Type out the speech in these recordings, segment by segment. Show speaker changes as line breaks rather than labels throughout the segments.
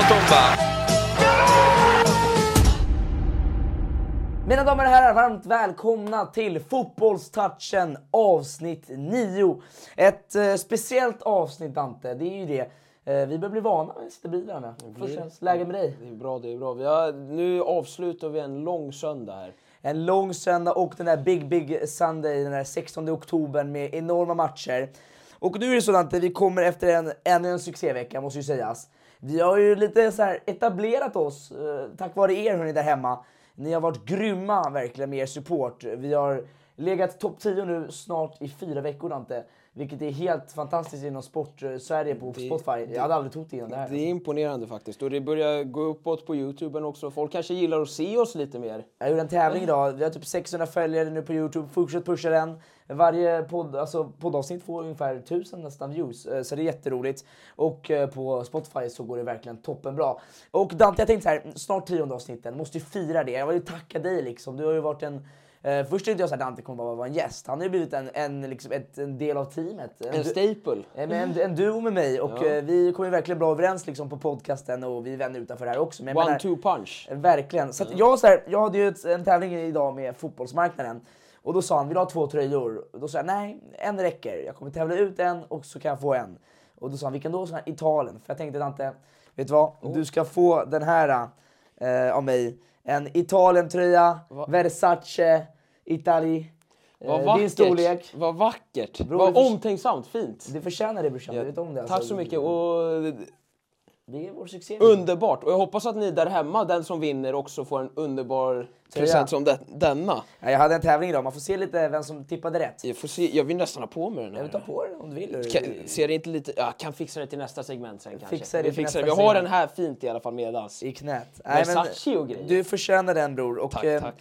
Motumba.
Mina damer och herrar, varmt välkomna till Fotbollstouchen avsnitt 9. Ett eh, speciellt avsnitt Dante, det är ju det. Eh, vi börjar bli vana med att sitta bredvid varandra. Först och främst, läge med dig?
Det är bra, det är bra. Vi har, nu avslutar vi en lång söndag här.
En lång söndag och den där Big Big Sunday den där 16 oktober med enorma matcher. Och nu är det så Dante, vi kommer efter en, ännu en succévecka måste ju sägas. Vi har ju lite så etablerat oss eh, tack vare er hörni där hemma. Ni har varit grymma verkligen med er support. Vi har legat topp 10 nu snart i fyra veckor Dante. Vilket är helt fantastiskt inom sport-Sverige på
Det-
Spotify. Jag hade aldrig trott det innan det här.
Det är imponerande faktiskt. Och det börjar gå uppåt på Youtube också. Folk kanske gillar att se oss lite mer.
Jag gjorde en tävling idag. Vi har typ 600 följare nu på Youtube. Fortsätt pusha den. Varje podd, alltså poddavsnitt får ungefär 1000 nästan views. eh, Så det är jätteroligt. Och eh, på Spotify så går det verkligen toppenbra. Och Dante, jag tänkte så här, snart tionde avsnitten. Måste ju fira det. Jag vill ju tacka dig liksom. Du har ju varit en Eh, först tänkte jag att Dante kommer bara vara en gäst. Han har ju blivit en, en, liksom ett, en del av teamet.
En
du-
staple.
Men En, en duo med mig och
Ja.
eh, vi kommer verkligen bra överens liksom, på podcasten och vi är vänner utanför det här också. Men jag menar-
One-two punch.
Eh, Verkligen. Så jag, så här, jag hade ju ett, en tävling idag med fotbollsmarknaden. Och då sa han, vill du ha två tröjor? Och då sa jag, nej, en räcker. Jag kommer tävla ut en och så kan jag få en. Och då sa han, vilken då? Så här, Italien. För jag tänkte, Dante, vet du vad?
Oh.
Du ska få den här eh, av mig. En Italien-tröja, Versace, Itali.
Vad
Eh,
vackert.
din storlek.
Vad vackert.
Bror,
Vad omtänksamt. Fint.
Du förtjänar det brorsan,
Ja,
du vet om det.
Tack
alltså.
så mycket. Och
Det är vår succé.
underbart. Och jag hoppas att ni där hemma, den som vinner, också får en underbar present som de, denna.
Ja, jag hade en tävling idag, man får se lite vem som tippade rätt.
Jag, får se, jag vill nästan ha på mig den
Jag
här.
vill ta på den om du vill.
Kan, ser det inte lite... Ja, kan fixa det till nästa segment sen kanske.
Fixar det
Vi fixar det. Vi har den här fint i alla fall medans.
I knät.
Versace och grejer.
Du förtjänar den bror. Och,
Tack,
eh,
tack.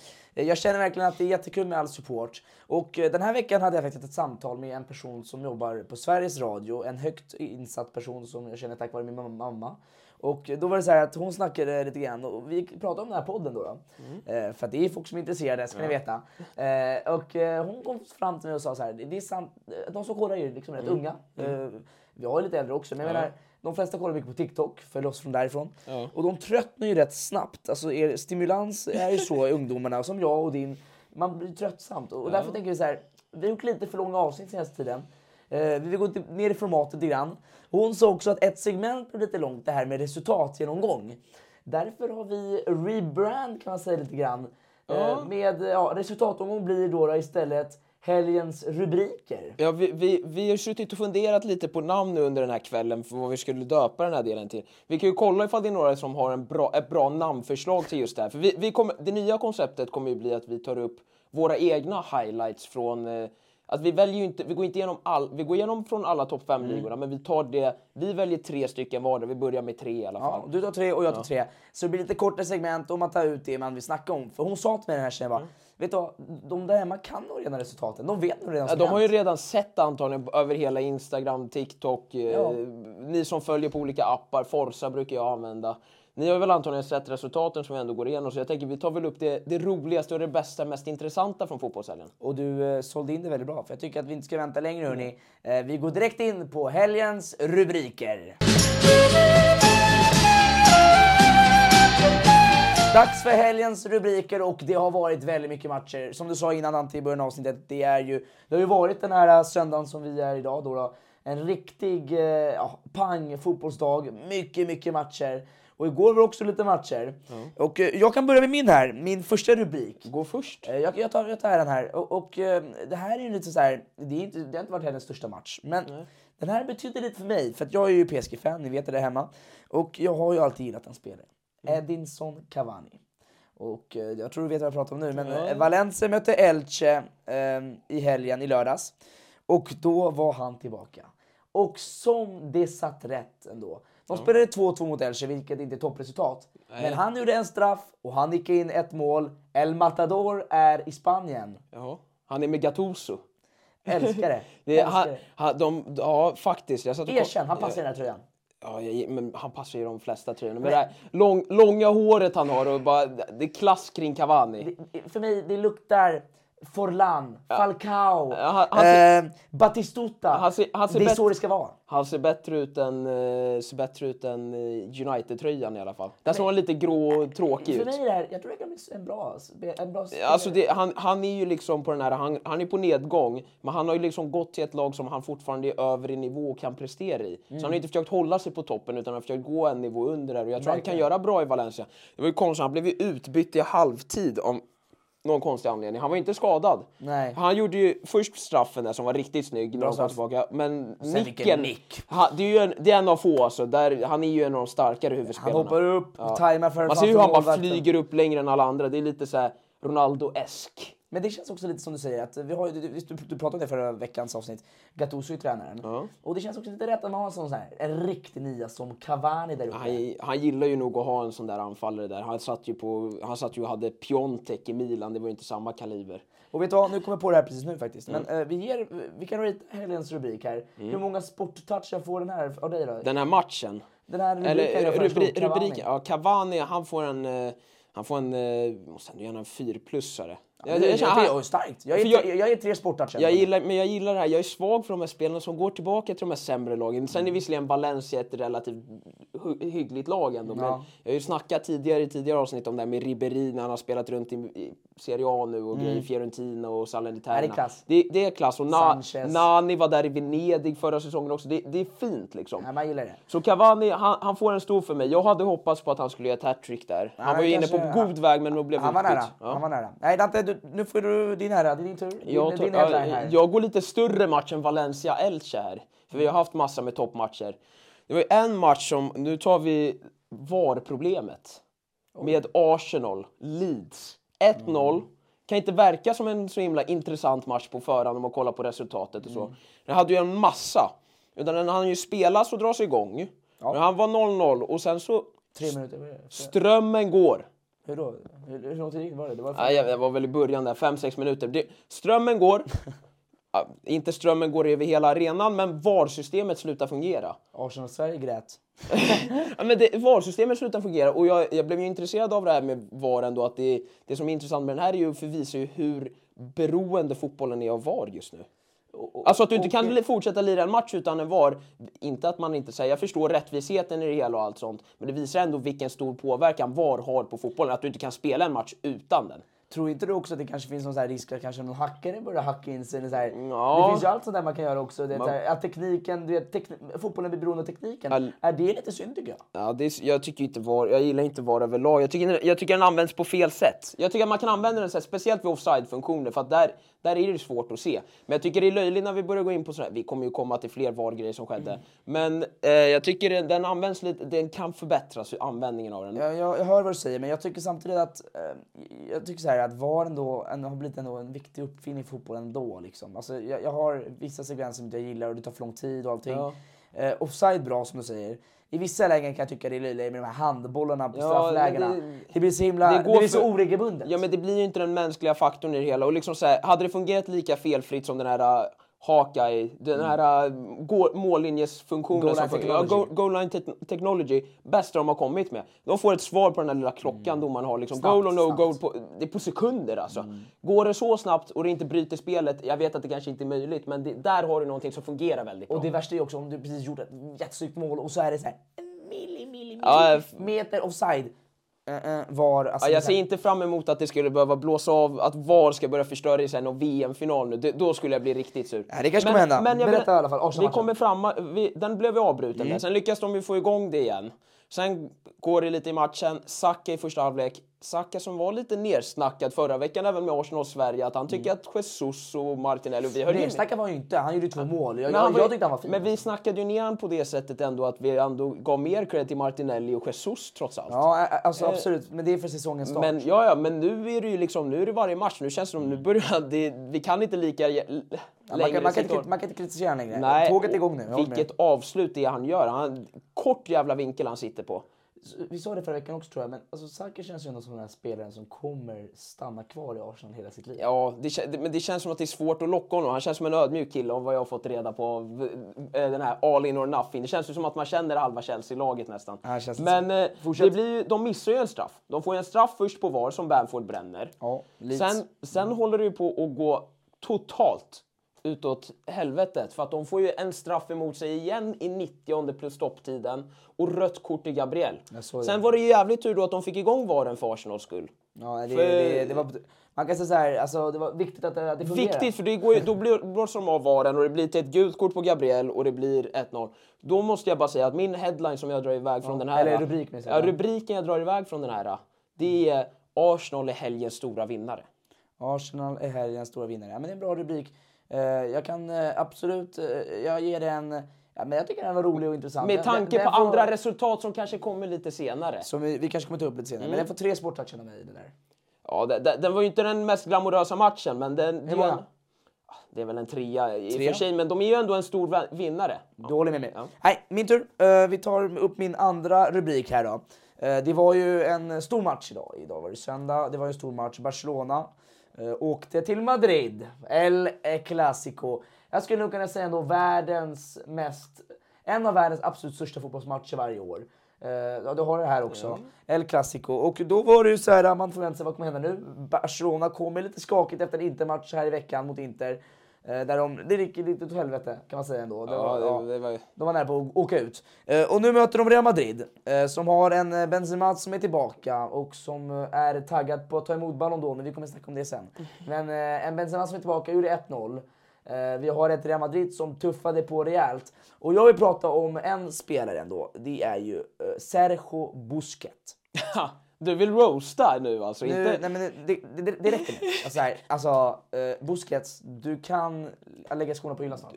Jag känner verkligen att det är jättekul med all support. Och eh, den här veckan hade jag faktiskt ett samtal med en person som jobbar på Sveriges Radio. En högt insatt person som jag känner tack vare min mam- mamma. Och då var det så här att hon snackade lite grann och vi pratade om den här podden då. då.
Mm.
Eh, för det är folk som är intresserade, ska ni veta. Eh, och eh, hon kom fram till mig och sa så här, det är sant, eh, de som kollar är liksom rätt unga. Eh, vi har ju lite äldre också, men jag
Mm. Ja.
menar, de flesta kollar mycket på TikTok, följer oss från därifrån.
Ja.
Och de tröttnar ju rätt snabbt. Alltså er stimulans är ju så i ungdomarna, som jag och din. Man blir tröttsamt. Och därför tänker vi så här, vi har gjort lite för långa avsnitt senaste tiden. Eh, vi vill gå ner i formatet lite grann. Hon sa också att ett segment blev lite långt, det här med resultatgenomgång. Därför har vi rebrand kan man säga lite grann. Eh,
Ja.
med ja, resultatomgång blir då, då istället helgens rubriker.
Ja, vi, vi, vi har suttit och funderat lite på namn nu under den här kvällen för vad vi skulle döpa den här delen till. Vi kan ju kolla ifall det är några som har en bra, ett bra namnförslag till just det här. För vi, vi kommer, det nya konceptet kommer ju bli att vi tar upp våra egna highlights från eh, att vi väljer inte, vi går inte igenom all, vi går igenom från alla topp 5-ligorna, men vi tar det, vi väljer tre stycken var vi börjar med tre i alla fall.
Ja, du tar tre och jag tar tre. Så det blir lite kortare segment och man tar ut det man vill snacka om. För hon sa till mig den här tjejen bara, vet du de där hemma kan nog redan resultaten. De vet nog redan
Ja, de har ju redan sett antagligen över hela Instagram, TikTok, eh,
Ja.
ni som följer på olika appar, Forza brukar jag använda. Ni har väl antagligen sett resultaten som vi ändå går igenom, så jag tänker vi tar väl upp det, det roligaste och det bästa, mest intressanta från fotbollshelgen.
Och du eh, sålde in det väldigt bra, för jag tycker att vi inte ska vänta längre hörni. Eh, vi går direkt in på helgens rubriker. Dags för helgens rubriker och det har varit väldigt mycket matcher. Som du sa innan Ante i början av avsnittet, det, är ju, det har ju varit den här söndagen som vi är idag då. då en riktig eh, ja, pang fotbollsdag, mycket, mycket matcher. Och igår var det också lite matcher. Och eh, jag kan börja med min här, min första rubrik.
Gå först.
Jag, jag, tar, jag tar den här. Och, och det här är ju lite så här, det, är inte, det har inte varit hennes största match. Men den här betyder lite för mig, för jag är ju PSG-fan, ni vet det där hemma. Och jag har ju alltid gillat en spelare. Edinson Cavani. Och eh, jag tror du vet vad jag pratar om nu, men ja. Valencia mötte Elche eh, i helgen, i lördags. Och då var han tillbaka. Och som det satt rätt ändå. De spelade 2-2 mot Elche, vilket inte är toppresultat. Men han gjorde en straff och han gick in ett mål. El Matador är i Spanien.
Jaha. Han är med Gattuso.
Älskar det.
Det är,
Älskar
han,
det.
han, de, ja, faktiskt. Jag satt
Erkänn, han passar i den här tröjan.
Ja, jag, men han passar ju de flesta tröjorna. Men det här lång, långa håret han har och bara, det är klass kring Cavani.
Det- För mig, det luktar Forlan, Falcao,
Ja, han- han ser-
eh, Batistuta.
Han ser- han ser
det är så det ska vara.
Han ser bättre ut än, ser bättre ut än eh, United-tröjan i alla fall. Den såg lite grå och tråkig
För
ut.
mig här, jag tror det kan bli en bra, en bra
Alltså det, han, han är ju liksom på den här, han, han är på nedgång, men han har ju liksom gått till ett lag som han fortfarande är över i nivå och kan prestera i. Så han har inte försökt hålla sig på toppen utan han har försökt gå en nivå under där och jag tror han kan
Verkligen.
göra bra i Valencia. Det var ju konstigt, han blev ju utbytt i halvtid om någon konstig anledning. Han var inte skadad.
Nej.
Han gjorde ju först straffen där som var riktigt snygg när
Bra
de kom
straff.
tillbaka. Men
vilken
nicken,
nick.
han, det är ju en, det är en av få alltså. Där, han är ju en av de starkare
Han
huvudspelarna.
hoppar upp, tajmar för
Man ser hur han bara
målvakten.
flyger upp längre än alla andra. Det är lite så här Ronaldo-esk.
Men det känns också lite som du säger, att vi har du, du, du pratade om det förra veckans avsnitt, Gattuso är tränaren. Och det känns också lite rätt att har en sån så här, en riktig nia som Cavani där uppe.
Han, han gillar ju nog att ha en sån där anfallare där. Han satt ju, på, han satt ju och hade Piontek i Milan, det var ju inte samma kaliber.
Och vet du vad, nu kommer jag på det här precis nu faktiskt. Men
Mm.
eh, vi, ger, vi kan rita helgens rubrik här. Hur många sporttouchar får den här av dig då?
Den här matchen.
Den här rubriken
Eller rubri,
Cavani.
rubriken, ja Cavani han får en, eh, han får en, eh, måste ge honom en fyrplussare.
Jag, jag, jag,
känner-
jag, jag, starkt. Jag
För
är, tre, sporttouchar.
Jag gillar, men jag gillar det här, jag är svag för de här spelarna som går tillbaka till de här sämre lagen. Sen är visserligen Valencia ett relativt hyggligt lag ändå. Men
Ja.
jag har ju snackat tidigare i tidigare avsnitt om det här med Ribéry när han har spelat runt i, Serie A nu och grejer, Fiorentina och Salernitana.
Mm. Ja, det är klass.
Det, det är klass. Och Na. Nani var där i Venedig förra säsongen också. Det, det är fint liksom.
Nej, man gillar det.
Så Cavani, han, han får en stor för mig. Jag hade hoppats på att han skulle göra ett hattrick där. Han
Ja,
var ju inne på god väg men då blev
Han var nära.
Ja.
Han var nära. Nej Dante, du, nu får du din ära. Det är din tur. Din,
Jag,
din headline här.
ja, jag går lite större match än Valencia-Elche här. För vi har haft massa med toppmatcher. Det var en match som, nu tar vi VAR-problemet. Med Arsenal, Leeds. 1-0.
Mm.
Kan inte verka som en så himla intressant match på förhand om man kollar på resultatet och så.
Mm.
Den hade ju en massa. Utan den hann ju spelas och dras igång. Men han var 0-0 och sen så
Tre minuter. det?
strömmen går.
Hur då? Hur, hur lång tid var det? Det var
Nej, det var väl i början där, 5-6 minuter. Det, strömmen går. Inte strömmen går över hela arenan, men VAR-systemet slutar fungera.
Arsenal-Sverige grät.
Ja, men det, VAR-systemet slutar fungera och jag, jag blev ju intresserad av det här med VAR ändå. Att det, det som är intressant med den här är ju för visar ju hur beroende fotbollen är av VAR just nu. Alltså att du inte kan fortsätta lira en match utan en VAR. Inte att man inte säger, jag förstår rättvisheten i det hela och allt sånt. Men det visar ändå vilken stor påverkan VAR har på fotbollen. Att du inte kan spela en match utan den.
Tror inte du också att det kanske finns någon så här risk att kanske någon hackare börjar hacka in sig? Så här.
Ja.
Det finns ju allt sånt där man kan göra också. Det
Man-
här, att tekniken, du vet, tekn- fotbollen blir beroende av tekniken.
All-
Är det lite synd tycker jag?
Ja, det är, jag tycker inte VAR, jag gillar inte VAR överlag. Jag tycker, jag tycker den används på fel sätt. Jag tycker att man kan använda den så här, speciellt vid offside-funktioner för att där, där är det svårt att se. Men jag tycker det är löjligt när vi börjar gå in på sådär, vi kommer ju komma till fler VAR-grejer som skedde. Men eh, jag tycker den, den används lite, den kan förbättras, användningen av den.
Jag, jag, jag hör vad du säger, men jag tycker samtidigt att eh, jag tycker så här att VAR ändå, ändå har blivit ändå en viktig uppfinning i fotbollen ändå. Liksom. Alltså, jag, jag har vissa sekvenser som jag gillar och det tar för lång tid och allting.
Ja.
Eh, offside bra som du säger. I vissa lägen kan jag tycka det är löjligt med de här handbollarna på
Ja,
strafflägena. Det,
det-
blir så himla,
det
det, blir så
för-
oregelbundet.
Ja men det blir ju inte den mänskliga faktorn i det hela. Och liksom så här, hade det fungerat lika felfritt som den här uh, Hawkeye, den här uh, gå- mållinjesfunktionen
Goal line.
Ja,
technology.
goal, goal line te- technology, bästa de har kommit med. De får ett svar på den där lilla klockan domaren har. Liksom,
Snabbt,
goal och no
snabbt.
goal, på, det är på sekunder alltså. Går det så snabbt och det inte bryter spelet, jag vet att det kanske inte är möjligt, men det, där har du någonting som fungerar väldigt bra.
Och det värsta är också om du precis gjort ett jättesnyggt mål och så är det så här en milli, milli,
Ja,
millimeter offside. Uh, var, alltså,
Ja, jag ser inte fram emot att det skulle behöva blåsa av, att VAR ska börja förstöra i och VM-final nu. Det, då skulle jag bli riktigt sur.
Ja, det kanske kommer hända.
jag
Berätta i alla fall,
Vi kommer fram, vi, den blev ju avbruten
Mm.
Sen lyckas de ju få igång det igen. Sen går det lite i matchen. Saka i första halvlek. Saka som var lite nersnackad förra veckan även med Arsenal Sverige att han tycker att Jesus och Martinelli och vi höll
Snacka var ju inte, han gjorde ju två mål. Jag,
men han
jag, jag tyckte han var fin.
Men vi snackade ju ner han på det sättet ändå att vi ändå gav mer cred till Martinelli och Jesus trots allt.
Ja, alltså absolut. Men det är för säsongens start.
Men, ja, ja, men nu är det ju liksom, nu är det varje match. Nu känns det som, nu börjar det, vi kan inte lika
Ja, man, kan, man, kan inte, man kan inte kritisera honom längre.
Nej,
Tåget är igång nu. med.
Vilket avslut det är han gör. Han, kort jävla vinkel han sitter på.
Vi sa det förra veckan också tror jag, men alltså, Saka känns ju ändå som den här spelaren som kommer stanna kvar i Arsenal hela sitt liv.
Ja, det, men det känns som att det är svårt att locka honom. Han känns som en ödmjuk kille av vad jag har fått reda på av eh, den här all in or nothing. Det känns ju som att man känner halva Chelsea-laget nästan.
Ja,
men eh, det blir ju, de missar ju en straff. De får ju en straff först på VAR som Bamford bränner.
Ja.
Sen, sen håller det ju på att gå totalt utåt helvetet för att de får ju en straff emot sig igen i 90 plus stopptiden och rött kort till Gabriel. Sen var det ju jävligt tur då att de fick igång VARen för Arsenals skull.
Ja, det,
För-
det, det var, man kan säga så här, alltså, det var viktigt att det, att det fungerade.
Viktigt, för det går då blir- blåser de av VARen och det blir till ett gult kort på Gabriel och det blir 1-0. Då måste jag bara säga att min headline som jag drar iväg från den här...
eller rubrik, jag.
Ja, rubriken jag drar iväg från den här, det är Arsenal är helgens stora vinnare.
Arsenal är helgens stora vinnare. Ja, men det är en bra rubrik. Eh, jag kan eh, absolut, eh, jag ger den, ja, men jag tycker den var rolig och intressant.
Med
Den-
tanke
den
på
får-
andra resultat som kanske kommer lite senare.
Som vi, vi kanske kommer ta upp lite senare,
Mm.
men den får tre sporttouchen av mig. Den där.
Ja, det, den var ju inte den mest glamorösa matchen, men den, det, är
många?
Ah, det är väl en trea i och för sig, men de är ju ändå en stor vinnare.
Du håller med mig? Nej, min tur. Eh, vi tar upp min andra rubrik här då. Eh, det var ju en stor match idag. Idag var det söndag. Det var ju en stor match. Barcelona uh, åkte till Madrid. El Clasico. Jag skulle nog kunna säga ändå världens mest... En av världens absolut största fotbollsmatcher varje år. Uh, ja, du har det här också. El Clasico. Och då var det ju så här, man förväntade sig vad kommer hända nu? Barcelona kommer lite skakigt efter en Intermatch här i veckan mot Inter. Eh, där de, det gick lite åt helvete kan man säga ändå. Det var- ja.
det var.
De var nära på att åka ut. Eh, och nu möter de Real Madrid eh, som har en Benzema som är tillbaka och som är taggad på att ta emot Ballon d'Or, men vi kommer snacka om det sen. Men en Benzema som är tillbaka gjorde 1-0. Eh, vi har ett Real Madrid som tuffade på rejält. Och jag vill prata om en spelare ändå. Det är ju Sergio Busquets.
Du vill roasta nu alltså?
Nu,
inte...
nej, men det, det, det, det räcker nu. Alltså, här, alltså eh, Busquets, du kan lägga skorna på hyllan snart.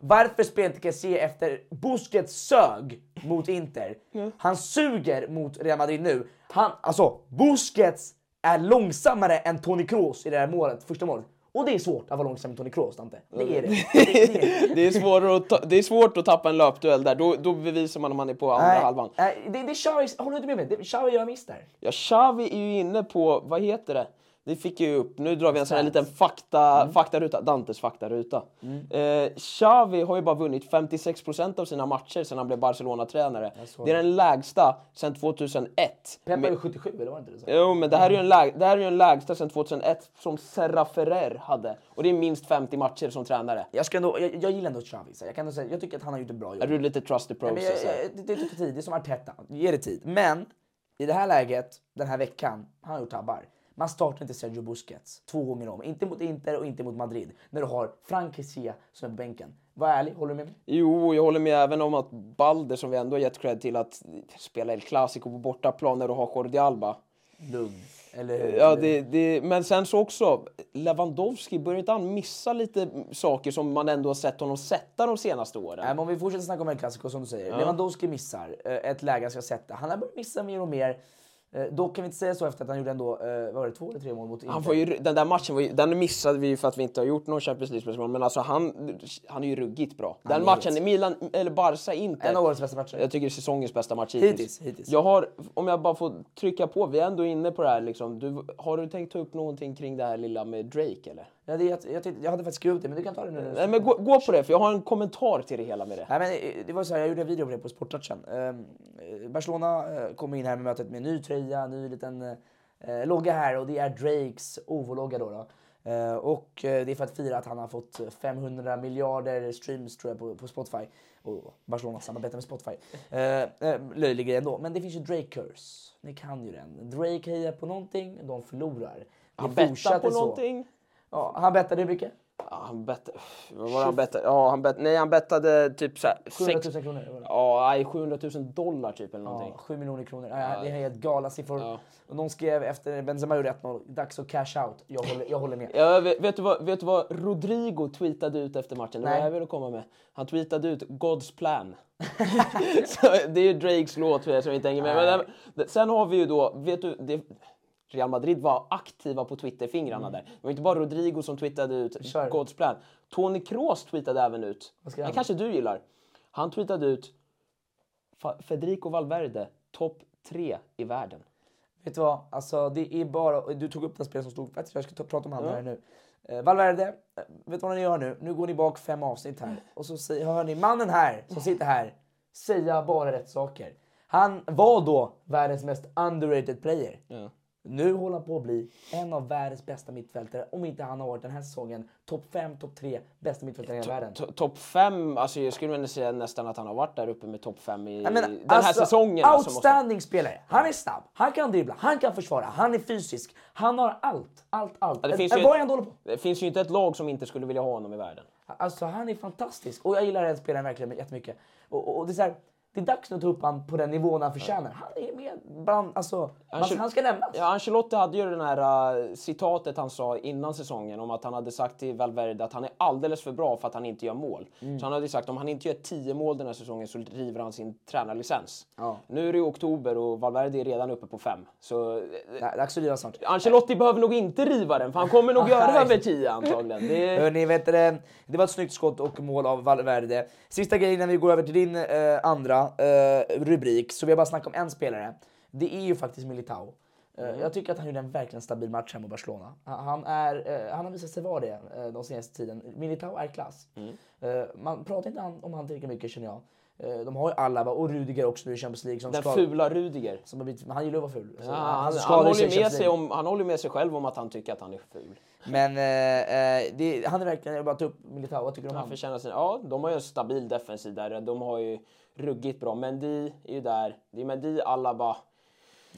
Varför spelar inte Kessie efter Busquets sög mot Inter? Han suger mot Real Madrid nu. Han, alltså, Busquets är långsammare än Toni Kroos i det här målet, första målet. Och det är svårt att vara långsam med Toni Kroos, Dante. Det är det. det, det, är det.
det, är svårare att ta, det är svårt att tappa en löpduell där. Då, då bevisar man om man är på andra
Nej,
halvan.
nej, det, det är Xavi, håller du inte med mig? Xavi gör miss där.
Ja, Xavi är ju inne på, vad heter det? Det fick jag ju upp. Nu drar vi en sån här liten fakta,
Mm.
faktaruta. Dantes faktaruta. Eh, Xavi har ju bara vunnit 56% av sina matcher sedan han blev Barcelona-tränare. Det är den lägsta sedan 2001.
Pep är ju 77, eller var det inte det? Så?
Jo, men det här är ju en, läg, det här är ju en lägsta sedan 2001 som Serra Ferrer hade. Och det är minst 50 matcher som tränare.
Jag, ska ändå, jag, jag gillar ändå Xavi. Så jag, kan ändå säga, jag tycker att han har gjort ett bra jobb.
Är du lite trust the
Nej,
process?
jag,
här?
jag, det, det tar tid, det är som Arteta. Ge det tid. Men i det här läget, den här veckan, han har gjort tabbar. Man startar inte Sergio Busquets två gånger om. Inte mot Inter och inte mot Madrid. När du har Frank Kessie som är på bänken. Var ärlig, håller du med mig?
Jo, jag håller med även om att Balder, som vi ändå har gett cred till att spela El Clasico på bortaplan när du har Jordi Alba.
Lugn. Eller
Ja, det, det, men sen så också, Lewandowski, börjar inte han missa lite saker som man ändå har sett honom sätta de senaste åren?
Nej, men om vi fortsätter snacka om El Clasico som du säger. Lewandowski missar eh, ett läge han ska sätta. Han har börjat missa mer och mer. Eh, Dock kan vi inte säga så efter att han gjorde ändå, eh, var det, två eller tre mål mot Inter.
Han får ju, den där matchen, var ju, den missade vi ju för att vi inte har gjort någon Champions League-spelsmål, men alltså han, han är ju ruggigt bra. Den
är
matchen, Milan, eller Barca, Inter.
En av årets bästa matcher.
Jag tycker det är säsongens bästa match hittills.
Hittills, hittills.
Jag har, om jag bara får trycka på, vi är ändå inne på det här liksom. Du, har du tänkt ta upp någonting kring det här lilla med Drake eller?
Ja, det, jag, jag, jag hade faktiskt skrivit det, men du kan ta det nu.
Nej men gå, gå på det, för jag har en kommentar till det hela med det.
Nej, men eh, det var så här, jag gjorde en video på det på Sporttouchen. Ehm, eh, Barcelona eh, kommer in här med mötet med ny tröja, ny liten eh, logga här och det är Drakes OVO-logga då. då. Eh, och eh, det är för att fira att han har fått 500 miljarder streams tror jag på, på Spotify. Och Barcelona samarbetar med Spotify. Löjlig grej ändå. Men det finns ju Drake curse. Ni kan ju den. Drake hejar på någonting, de förlorar.
Han bettar på
så.
någonting.
Ja, han bettade hur mycket?
Ja, han bettade... Vad var han bettade? Ja, han bet, nej, han bettade typ såhär...
700 000 kronor. var det.
Ja, nej, 700 000 dollar typ eller någonting.
Ja, 7 miljoner kronor. Ja, det är helt galna siffror.
Ja.
Och någon skrev efter Benzema gjorde 1-0, dags att cash out. Jag håller, jag håller med.
Ja, vet, vet, du vad, vet du vad Rodrigo tweetade ut efter matchen? Det var jag ville komma med. Han tweetade ut God's plan. så det är ju Drakes låt för er som inte hänger med. Men, sen har vi ju då, vet du, det, Real Madrid var aktiva på Twitterfingrarna där. Det var inte bara Rodrigo som twittrade ut
Mm. Kör.
God's plan. Tony Kroos tweetade även ut.
Han?
kanske du gillar. Han tweetade ut Federico Valverde, topp tre i världen.
Vet du vad? Alltså, det är bara... Du tog upp den spelaren som stod... Du, jag ska ta, prata om han här nu. Eh, Valverde, eh, vet du vad ni gör nu? Nu går ni bak fem avsnitt här. Och så säger, hör ni mannen här, som sitter här, säga bara rätt saker. Han var då världens mest underrated player.
Ja.
Nu håller han på att bli en av världens bästa mittfältare. Om inte han har varit den här säsongen topp 5, topp 3 bästa mittfältare i hela världen.
To- Topp fem, alltså jag skulle vilja säga nästan att han har varit där uppe med topp fem i
Jag menar,
den här
alltså,
säsongen. alltså, måste-
Outstanding spelare. Han är snabb, han kan dribbla, han kan försvara, han är fysisk. Han har allt, allt, allt.
Ja, det finns ett-
dålig på?
Det finns ju inte ett lag som inte skulle vilja ha honom i världen.
Alltså han är fantastisk och jag gillar den spelaren verkligen jättemycket. Och, och, och det är så här, det är dags nu att ta upp han på den nivån han förtjänar. Han är med bland, alltså,
Ancel-
han ska nämnas.
Ja, Ancelotti hade ju det här uh, citatet han sa innan säsongen om att han hade sagt till Valverde att han är alldeles för bra för att han inte gör mål.
Mm.
Så han hade sagt om han inte gör 10 mål den här säsongen så river han sin tränarlicens.
Ja.
Nu är det oktober och Valverde är redan uppe på 5. Så eh,
Nej, dags att riva snart.
Ancelotti behöver nog inte riva den för han kommer nog göra
Nej.
över 10 antagligen. Det.
Hörrni, vet du, det det var ett snyggt skott och mål av Valverde. Sista grejen innan vi går över till din eh, andra eh, rubrik, så vill jag bara snacka om en spelare. Det är ju faktiskt Militao. Eh, Jag tycker att han gjorde en verkligen stabil match här mot Barcelona. Han, han är, eh, han har visat sig vara det de senaste tiden. Militao är klass. Eh, man pratar inte om han tillräckligt mycket känner jag. De har ju Alaba och Rudiger också nu i Champions League. Som
Den
ska-
fula Rudiger.
Som har blivit, han gillar att vara ful.
Ja, han, han,
i
håller med sig om, han håller med sig själv om att han tycker att han är ful.
Men eh, det, han är verkligen, jag bara ta upp Militao, vad tycker du om
Han
honom?
ja, de har ju en stabil defensiv där. De har ju ruggigt bra. Mendy är ju där. Det är Mendy, Alaba,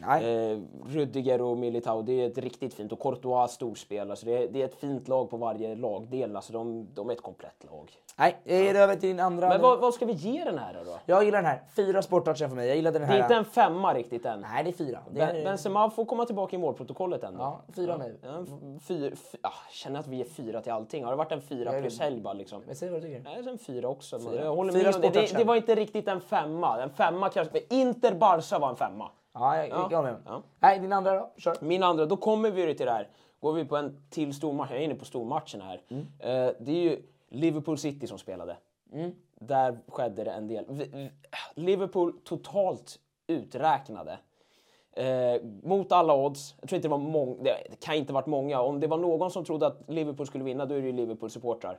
eh, Rudiger och Militao. Det är ett riktigt fint. Och Courtois storspelare. Så det är, det är ett fint lag på varje lagdel. Alltså de, de är ett komplett lag.
Nej, jag ger över till din andra.
Men vad, vad ska vi ge den här då?
Jag gillar den här. Fyra sporttouchen för mig. Jag gillade den
Det
här.
är inte en femma riktigt än.
Nej, det är fyra. Det
Ben-
är...
Benzema får komma tillbaka i målprotokollet än då.
Ja, fyra mig.
Ja, fyra, f- ah, känner att vi är fyra till allting. Har det varit en fyra plus helg bara liksom?
Men säg vad du tycker.
Nej, det en fyra också.
Fyra.
Jag håller
Fyra
med det. det.
sporttouchar.
Det var inte riktigt en femma. En femma kanske. Inter Barca var en femma.
Ja, jag,
Ja.
jag håller med.
Ja.
Nej, din andra då? Kör.
Min andra, då kommer vi till det här. Går vi på en till stormatch. Jag är inne på stormatchen här. Eh, det är ju Liverpool City som spelade. Där skedde det en del. Vi- Liverpool totalt uträknade. Eh, mot alla odds. Jag tror inte det var många. Det kan inte varit många. Om det var någon som trodde att Liverpool skulle vinna, då är det ju Liverpool-supportrar.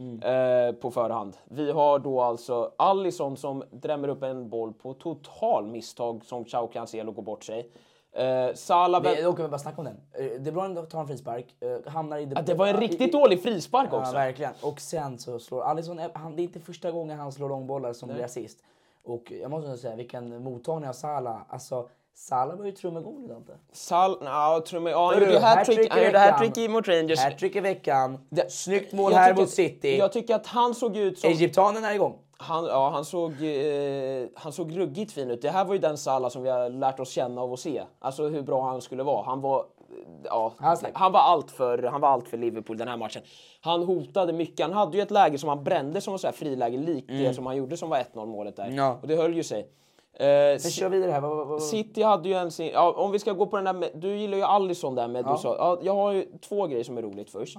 Eh, på förhand. Vi har då alltså Alisson som drämmer upp en boll på total misstag som Chao Cancelo går bort sig. Eh, Salah...
Vi, då kan vi bara snacka om den. Eh, De Bruyne tar en frispark, eh, hamnar i...
Ja, det var en riktigt dålig frispark
Ja,
också.
verkligen. Och sen så slår Alisson, han, det är inte första gången han slår långbollar som blir assist. Och jag måste säga, vilken mottagning av Salah. Alltså, Salah var ju igång lite inte.
Sal... Tror mig, ja, han gjorde hattrick
hattrick
mot Rangers.
Hattrick i veckan.
Det-
Snyggt mål
Jag
här mot City.
Jag tycker att han såg ut som...
Egyptanen är igång.
Han, ja, han, såg, eh, han såg ruggigt fin ut. Det här var ju den Salah som vi har lärt oss känna av att se. Alltså hur bra han skulle vara. Han var, ja,
Han
var, allt för, han var allt för Liverpool den här matchen. Han hotade mycket. Han hade ju ett läge som han brände som var så här friläge, likt det som han gjorde som var 1-0 målet där.
Mm. Ja.
Och det höll ju sig. Eh,
Vi kör vidare här. Vad- vad- vad-
City hade ju en ja, om vi ska gå på den där med, du gillar ju Alisson där med, du sa, ja, jag har ju två grejer som är roligt först.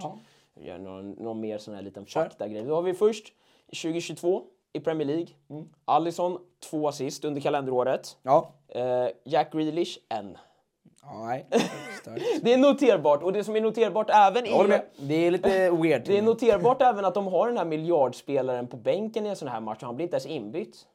Jag gör någon, någon mer sån här liten faktagrej. Då har vi först 2022 i Premier League.
Mm.
Alisson två assist under kalenderåret.
Ja.
Eh, Jack Grealish en.
ja nej.
Det är noterbart och det som är noterbart även är.
Det är lite weird.
det är noterbart även att de har den här miljardspelaren på bänken i en sån här match och han blir inte ens inbytt.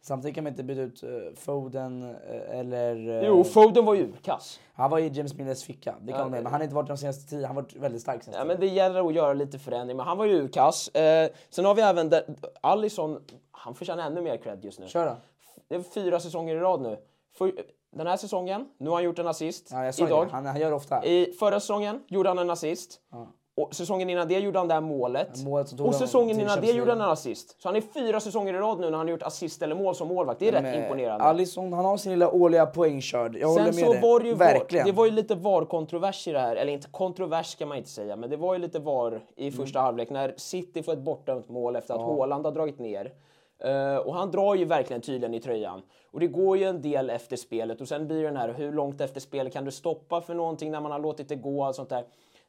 Samtidigt kan man inte byta ut eh, Foden eh, eller... eh,
Jo, Foden var ju urkass.
Han var i James Millers ficka, det kan
Ja,
med. Men han har inte varit de senaste tio, han har varit väldigt stark senaste
Ja, men det gäller att göra lite förändring, men han var ju urkass. Eh, sen har vi även Alisson, han förtjänar ännu mer cred just nu.
Kör då.
Det är fyra säsonger i rad nu. För, den här säsongen, nu har han gjort en assist.
Ja,
idag.
Han, han gör det ofta.
I förra säsongen gjorde han en assist. Och säsongen innan det gjorde han det här målet.
Målet
och säsongen innan det gjorde han en assist. Så han är fyra säsonger i rad nu när han har gjort assist eller mål som målvakt. Det är rätt
Men,
imponerande.
Alisson, han har sin lilla årliga poängskörd. Jag håller
Sen
med
så
dig.
var det ju
Verkligen.
VAR, det var ju lite VAR-kontrovers i det här, eller inte kontrovers kan man inte säga, men det var ju lite VAR i
Mm.
första halvlek när City får ett bortdömt mål efter att Haaland har dragit ner. Eh, och han drar ju verkligen tydligen i tröjan. Och det går ju en del efter spelet och sen blir det den här, hur långt efter spelet kan du stoppa för någonting när man har låtit det gå och sånt där.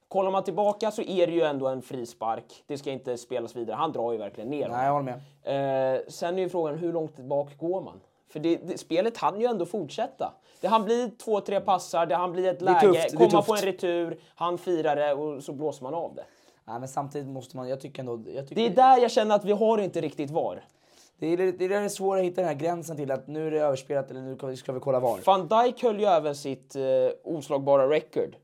Kollar man tillbaka så är det ju ändå en frispark. Det ska inte spelas vidare. Han drar ju verkligen ner
Nej, jag håller med.
Eh, sen är ju frågan hur långt bak går man? För det, det, spelet hann ju ändå fortsätta. Det han blir två, tre passar, det han blir ett läge,
tufft,
komma på en retur, han firar det och så blåser man av det.
Nej, men samtidigt måste man, jag tycker ändå... Jag tycker,
Det är där jag känner att vi har inte riktigt VAR.
det är, det är det är svårt att hitta den här gränsen till att nu är det överspelat eller nu ska vi kolla VAR.
Van Dijk höll ju även sitt eh, oslagbara record.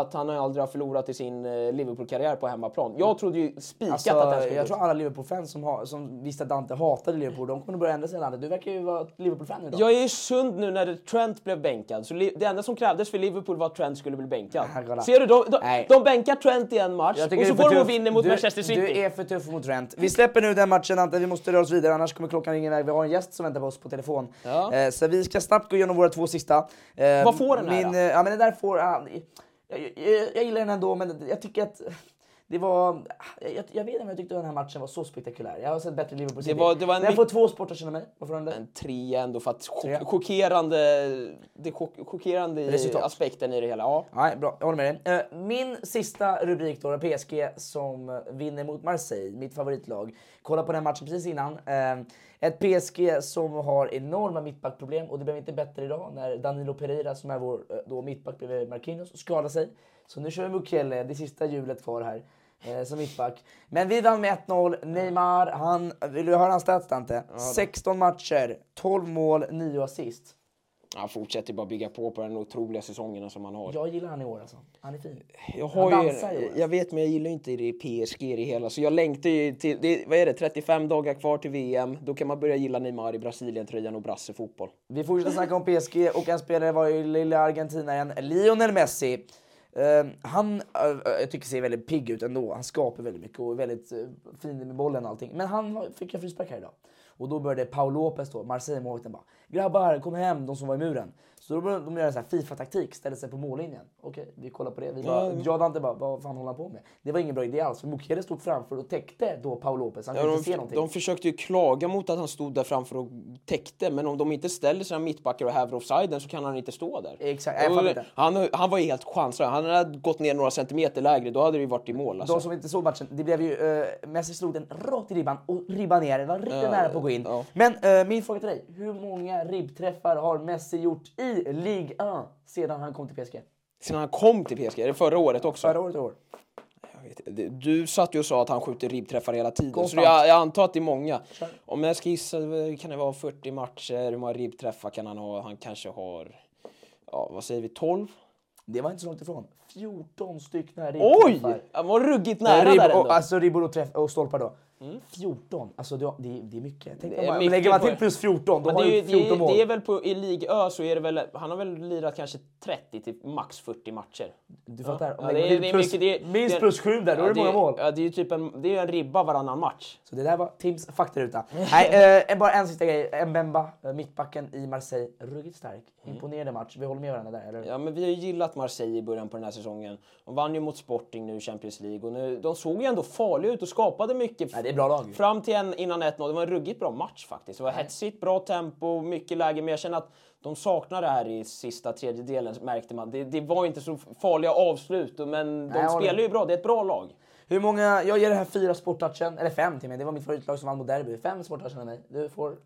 Att han aldrig har förlorat i sin eh, Liverpool-karriär på hemmaplan. Jag trodde ju spikat
Alltså,
att här skulle
jag tror alla Liverpool-fans som, har, som visste att Dante hatade Liverpool, de kommer börja ändra sig landet. Du verkar ju vara Liverpool-fan idag.
Jag är ju sund nu när Trent blev bänkad. Så det enda som krävdes för Liverpool var att Trent skulle bli bänkad.
Ja.
Ser du? De, de, de bänkar Trent i en match och så går de och vinner mot
du,
Manchester City.
Du är för tuff mot Trent. Vi släpper nu den matchen Ante, vi måste röra oss vidare annars kommer klockan ringa iväg. Vi har en gäst som väntar på oss på telefon.
Ja.
Eh, så vi ska snabbt gå igenom våra två sista. Eh,
Vad får den här
min,
då?
Ja men den där får... ah, jag, jag, jag gillar den ändå men jag tycker att det var... Jag, jag vet inte om jag tyckte den här matchen var så spektakulär. Jag har sett bättre Liverpool City.
var- det var en
Den får två sportar känna mig. Vad får den där?
En trea ändå för att chock, chockerande, det chock, chockerande i
Resultat.
aspekten i det hela. Ja.
Nej, bra. Jag håller med dig. Eh, Min sista rubrik då, PSG som vinner mot Marseille, mitt favoritlag. Kolla på den matchen precis innan. Ett PSG som har enorma mittbackproblem och det blev inte bättre idag när Danilo Pereira som är vår eh, då mittback bredvid Marquinhos skadade sig. Så nu kör vi Mukiele, det sista hjulet kvar här. eh, Som mittback. Men vi vann med 1-0. Neymar, han, vill du höra hans stats Dante? 16 matcher, 12 mål, 9 assist.
Han fortsätter bara bygga på på den otroliga säsongen som han har.
Jag gillar han i år alltså. Han är fin.
Jag,
Han
har
dansar ju.
ju, jag vet, men jag gillar inte det PSG i hela. Så jag längtar ju till... Det, vad är det? 35 dagar kvar till VM. Då kan man börja gilla Neymar i Brasilien-tröjan och brassefotboll.
Vi fortsätter snacka om PSG och en spelare var ju lilla argentinaren Lionel Messi. Eh, han, eh, jag tycker ser väldigt pigg ut ändå. Han skapar väldigt mycket och är väldigt uh, fin med bollen och allting. Men han fick en frispark här idag. Och då började Paul Lopez då, Marseille-målvakten bara “Grabbar, kom hem, de som var i muren”. Så då började de göra sån här Fifa-taktik, ställde sig på mållinjen. Okej, vi kollar på det. Vi bara, jag och Dante bara, vad fan håller han på med? Det var ingen bra idé alls, för Mukiele stod framför och täckte då Paul Lopez. Han
Ja,
kunde
de,
inte se någonting.
de försökte ju klaga mot att han stod där framför och täckte, men om de inte ställer sina mittbackar och häver offsiden så kan han inte stå där.
Exakt, jag
Och han, han var ju helt chanslös. Han hade gått ner några centimeter lägre, då hade det ju varit i mål. Alltså.
De som inte såg matchen, det blev ju... Uh, Messi slog den rakt i ribban och ribban ner. Det var riktigt
Ja,
nära på att gå in.
ja.
Men eh, min fråga till dig. Hur många ribbträffar har Messi gjort i Ligue 1 sedan han kom till PSG?
Sen han kom till PSG, är det förra året också?
Förra året och år.
Du satt ju och sa att han skjuter ribbträffar hela tiden, så
Konstant.
jag, jag antar att det är många. Om jag ska gissa eh, kan det vara 40 matcher, hur många ribbträffar kan han ha? Han kanske har, ja vad säger vi, 12?
Det var inte så långt ifrån. 14 stycken
Oj!
ribbträffar.
Han var ruggigt nära
ribb,
där ändå.
och, alltså ribbor och, träff, och stolpar då. 14, alltså det, det, är mycket. Tänk
Det är mycket
lägger man till plus 14, då har
det, ju-
14
det,
mål.
det är väl på, i Ligue Ö så är det väl, han har väl lirat kanske 30 till max 40 matcher.
Du fattar? Om
Ja,
det,
det
plus,
mycket- det
minst plus 7 där, då
Ja,
är det många mål.
Ja, det är ju typ en, det är en ribba varannan match.
Så det där var Tims faktaruta. Nej, eh, bara en sista grej. Mbemba, eh, mittbacken i Marseille, ruggigt stark. Imponerande match. Vi håller med varandra där, eller?
Ja, men vi har ju gillat Marseille i början på den här säsongen. De vann ju mot Sporting nu i Champions League och nu, de såg ju ändå farliga ut och skapade mycket.
Nej, det är bra lag.
Fram till en, innan 1-0. Det var en ruggigt bra match faktiskt. Det var hetsigt, bra tempo, mycket läge. Men jag känner att de saknar det här i sista tredjedelen märkte man. Det, det var inte så farliga avslut men de
håller
spelar ju bra. Det är ett bra lag.
Hur många, jag ger det här fyra sporttouchen, eller fem till mig. Det var mitt favoritlag som vann mot derby. Fem sporttouchen av mig. Du får...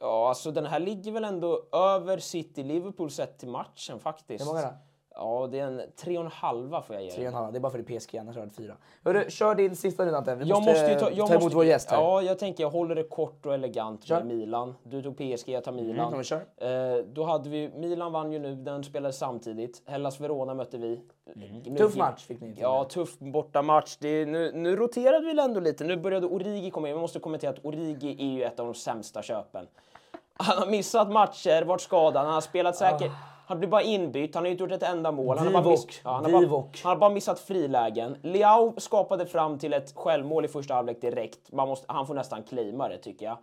Ja, alltså den här ligger väl ändå över City-Liverpool sett till matchen faktiskt.
Hur många då?
Ja, det är en tre och en halva får jag ge.
Tre och en halv. Det är bara för det är PSG, annars har jag fyra. Hörru, kör din sista nu Dante. Vi
Jag
måste,
måste ju ta, jag
ta emot
måste,
vår gäst här.
Ja, jag tänker jag håller det kort och elegant
Kör.
med Milan. Du tog PSG, jag tar Milan.
Mm, kör.
Eh, då hade vi, Milan vann ju nu, den spelades samtidigt. Hellas Verona mötte vi. Nu-
Mm. Tuff match fick ni.
Ja, tuff bortamatch. Det nu, nu roterade vi ändå lite. Nu började Origi komma in. Vi måste kommentera att Origi är ju ett av de sämsta köpen. Han har missat matcher, varit skadad, han har spelat säkert. Han blir bara inbytt, han har inte gjort ett enda mål. Han har, bara miss, ja, han, har bara, han har bara missat frilägen. Leao skapade fram till ett självmål i första halvlek direkt. Man måste, han får nästan claima det tycker jag.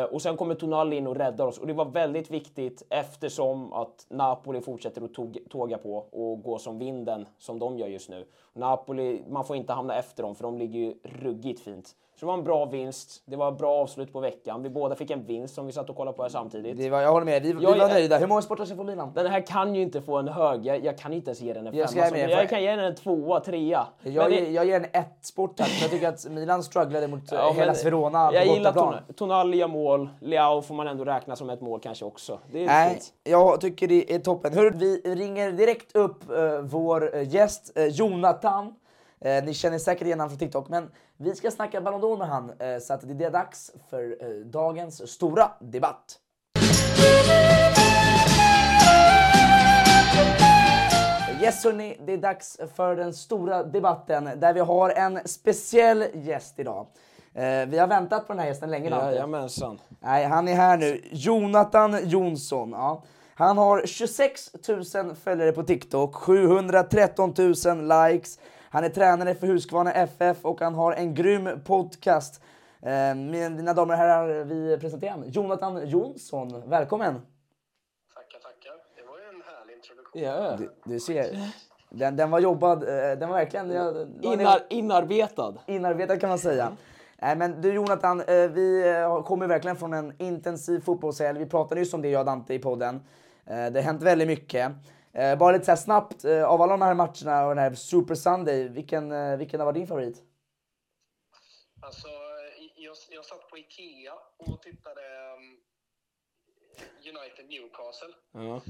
Eh, och sen kommer Tonali in och räddar oss. Och det var väldigt viktigt eftersom att Napoli fortsätter att tog, tåga på och gå som vinden som de gör just nu. Napoli, man får inte hamna efter dem för de ligger ju ruggigt fint. Så det var en bra vinst. Det var ett bra avslut på veckan. Vi båda fick en vinst som vi satt och kollade på här samtidigt.
Det var, jag håller med. Vi, vi
Jag
var nöjda. Hur många sporttouchen får Milan?
Den här kan ju inte få en hög. Jag, jag kan inte ens ge den en femma.
Jag ska
som-
med.
jag kan ge den en tvåa, trea.
Jag,
det-
ger- jag ger en ett sporttouch, men jag tycker att Milan strugglade mot
Ja,
ja,
men
Hellas Verona
Jag
på
gillar. Ton- Tonali gör mål. Leao får man ändå räkna som ett mål kanske också. Det är
Nej,
fint.
jag tycker det är toppen. Hör, vi ringer direkt upp eh, vår eh, gäst eh, Jonathan. Eh, ni känner säkert igen honom från TikTok, men vi ska snacka Ballon d'Or med han. Eh, så att det är dags för eh, dagens stora debatt. Yes hörni, det är dags för den stora debatten där vi har en speciell gäst idag. Eh, vi har väntat på den här gästen länge.
Jajamensan.
Nej, han är här nu. Jonathan Jonsson. Ja. Han har 26 000 följare på TikTok, 713 000 likes. Han är tränare för Huskvarna FF och han har en grym podcast. Eh, mina damer och herrar, vi presenterar honom. Jonathan Jonsson, välkommen!
Tackar, tackar. Det var ju en härlig introduktion.
Ja.
Du, du ser, den, den var jobbad, eh, den var verkligen ja, den var
Innar, inarbetad.
inarbetad kan man säga. Nej, men du Jonathan, eh, vi eh, kommer verkligen från en intensiv fotbollshelg. Vi pratade nyss om det jag och Dante i podden. Eh, Det har hänt väldigt mycket. Eh, Bara lite så här snabbt, eh, av alla de här matcherna och den här Super Sunday, vilken, eh, vilken har varit din favorit?
Alltså, jag, jag satt på Ikea och tittade um, United Newcastle.
Ja.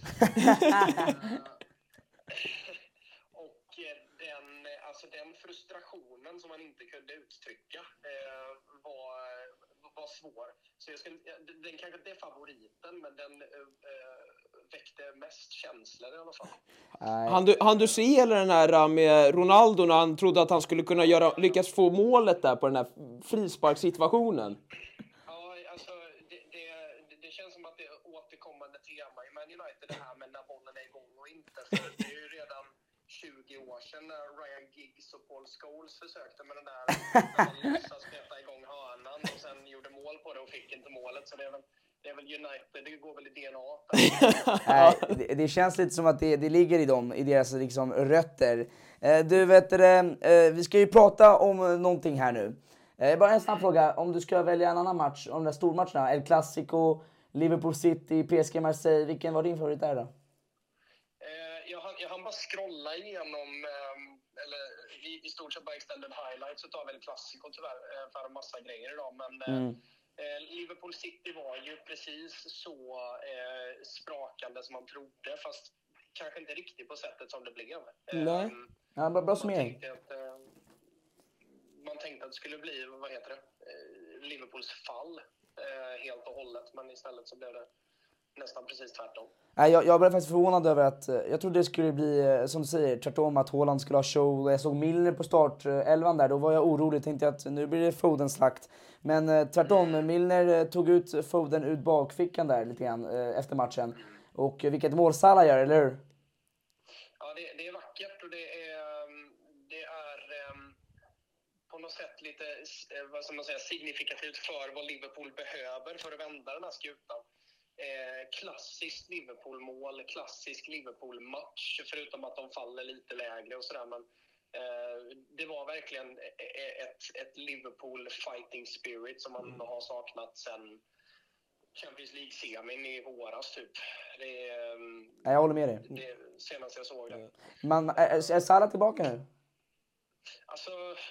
och eh, den, eh, alltså den frustrationen som man inte kunde uttrycka eh, var, var svår. Så jag skulle, den- kanske inte är favoriten, men den eh, eh, väckte mest känslor i alla fall.
Han du, han du se hela den här äh, med Ronaldo när han trodde att han skulle kunna göra, lyckas få målet där på den här frisparkssituationen?
Ja, alltså det, det, det- det känns som att det är återkommande tema i Man United det här med när bollen är igång och inte. För det är ju redan 20 år sedan när Ryan Giggs och Paul Scholes försökte med den där när man låtsas peta igång hörnan och sen gjorde mål på det och fick inte målet. Så det är väl, det är väl United, det går väl i DNA.
Nej, det, det känns lite som att det, det ligger i dem, i deras liksom, rötter. Eh, Du vet det, eh, vi ska ju prata om eh, någonting här nu. Eh, Bara en snabb fråga, om du ska välja en annan match, om de där stormatcherna, El Clasico, Liverpool City, PSG Marseille, vilken var din favorit där då?
Eh, jag, hann, jag hann bara scrolla igenom, ehm, eller i, i stort sett bara extended highlights utav väl Clasico tyvärr, eh, för en massa grejer idag. Men eh,
Mm.
Eh, Liverpool City var ju precis så eh, sprakande som man trodde, fast kanske inte riktigt på sättet som det blev.
Nej.
Ehm,
Ja, bra, bra summering.
eh, man tänkte att det skulle bli, vad heter det, Liverpools fall helt och hållet, men istället så blev det nästan precis tvärtom.
Nej, jag, jag blev faktiskt förvånad över att, eh, jag trodde det skulle bli, eh, som du säger, tvärtom att Haaland skulle ha show. Jag såg Milner på startelvan där, då var jag orolig. Tänkte att nu blir det Foden-slakt. Men eh, tvärtom, Milner tog ut Foden ur bakfickan där lite grann efter matchen. Och vilket mål Salah gör, eller hur?
Ja, det, det är vackert och det är, ehm, det är ehm, på något sätt lite vad ska man säga, signifikativt för vad Liverpool behöver för att vända den här skutan. Eh, klassiskt Liverpool-mål, klassisk Liverpool-match, förutom att de faller lite lägre och sådär. Men eh, det var verkligen e- e- ett, ett Liverpool fighting spirit som man har saknat sen Champions League-semin i våras, typ. Det ehm,
jag håller med dig.
det senaste jag såg det.
Man, är, är Salah tillbaka nu?
Alltså,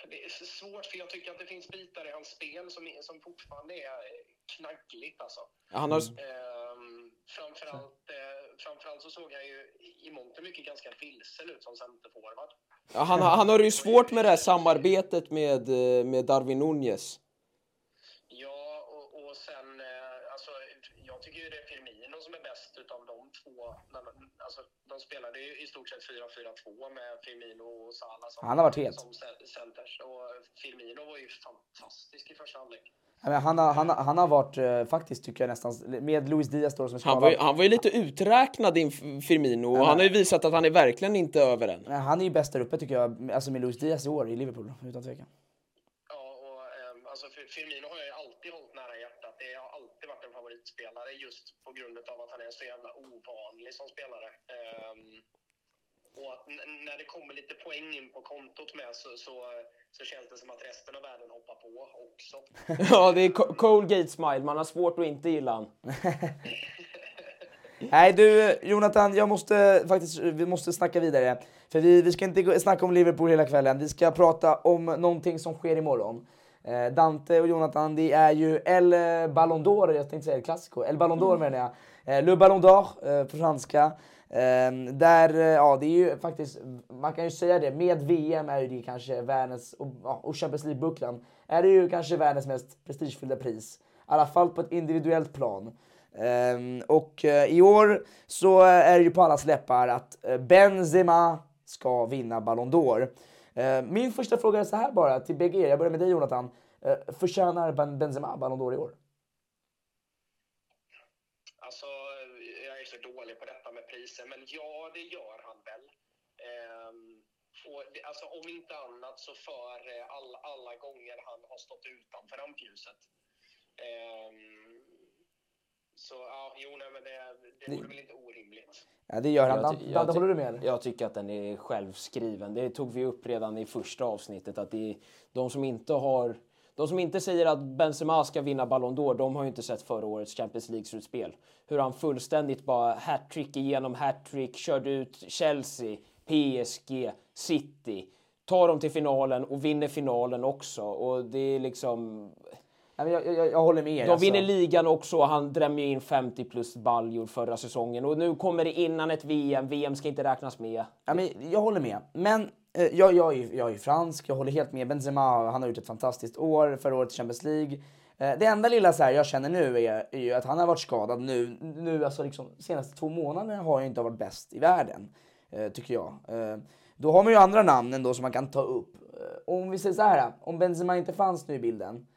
det är svårt för jag tycker att det finns bitar i hans spel som, som fortfarande är knaggligt alltså.
Han har,
Ehm, framförallt, eh, framförallt så såg han ju i mångt och mycket ganska vilsen ut som centerforward.
ja, han, har- han har det ju svårt med det här samarbetet med, eh, med Darwin Nunez.
Ja, och, och sen, eh, alltså, jag tycker ju det är Firmino som är bäst utav de två. Alltså, de spelade ju i stort sett 4-4-2 med Firmino och Salah som,
Han har varit het.
som cen- centers. Och Firmino var ju fantastisk i första halvlek.
Han, har, han, har, han har varit eh, faktiskt, tycker jag nästan, med Luis Diaz då som är
Han var, ju, han var ju lite uträknad in Firmino och han har ju visat att han är verkligen inte över än.
Nej, Han är ju bäst där uppe tycker jag, alltså med Luis Diaz i år i Liverpool, utan tvekan.
Ja, och ehm, alltså Fir- Firmino har jag ju alltid hållit nära hjärtat. Det har alltid varit en favoritspelare just på grund av att han är så jävla ovanlig som spelare. Ehm, och att när det kommer lite poäng in på kontot med så, så, så känns det som att resten av världen hoppar på också.
Ja, det är Co- Colgate Smile. Man har svårt att inte gilla han.
Nej du Jonathan, jag måste faktiskt, vi måste snacka vidare. För vi, vi ska inte gå- snacka om Liverpool hela kvällen, vi ska prata om någonting som sker imorgon. Eh, Dante och Jonathan, det är ju El Ballon d'Or, jag tänkte säga El Clasico, El Ballon d'Or menar jag. Eh, Le Ballon d'Or eh, på franska. Eh, där, eh, ja det är ju faktiskt, man kan ju säga det, med VM är ju det kanske världens, och, och Champions League-bucklan, är det ju kanske världens mest prestigefyllda pris. I alla fall på ett individuellt plan. Ehm, och eh, i år så eh, är det ju på allas läppar att eh, Benzema ska vinna Ballon d'Or. Eh, min första fråga är så här bara till bägge er, jag börjar med dig Jonathan. Eh, förtjänar Benzema Ballon d'Or i år?
Alltså, jag är så dålig på priser, men ja, det gör han väl. Ehm, och det, alltså, om inte annat så för eh, all, alla gånger han har stått utanför rampljuset. Ehm, så ja, jo, nej, men det, det vore väl inte orimligt.
Ja, det gör han.
Jag ty- jag ty-
håller du med?
Jag tycker att den är självskriven. Det tog vi upp redan i första avsnittet. Att det är de som inte har... De som inte säger att Benzema ska vinna Ballon d'Or, de har ju inte sett förra årets Champions League-slutspel. Hur han fullständigt bara hattrick igenom hattrick, körde ut Chelsea, PSG, City. Tar dem till finalen och vinner finalen också. Och det är liksom...
Jag, jag, jag håller med.
De
alltså.
vinner ligan också. Han drämmer in 50 plus baljor förra säsongen. Och nu kommer det innan ett VM. VM ska inte räknas med.
Ja, men jag håller med. Men Eh, jag, jag, är, jag är fransk, jag håller helt med. Benzema han har gjort ett fantastiskt år, förra året i Champions League. Eh, det enda lilla så här, jag känner nu är, är ju att han har varit skadad nu. nu alltså liksom, senaste två månaderna har jag inte varit bäst i världen, eh, tycker jag. Då har man ju andra namn ändå som man kan ta upp. Om vi säger så här, om Benzema inte fanns nu i bilden.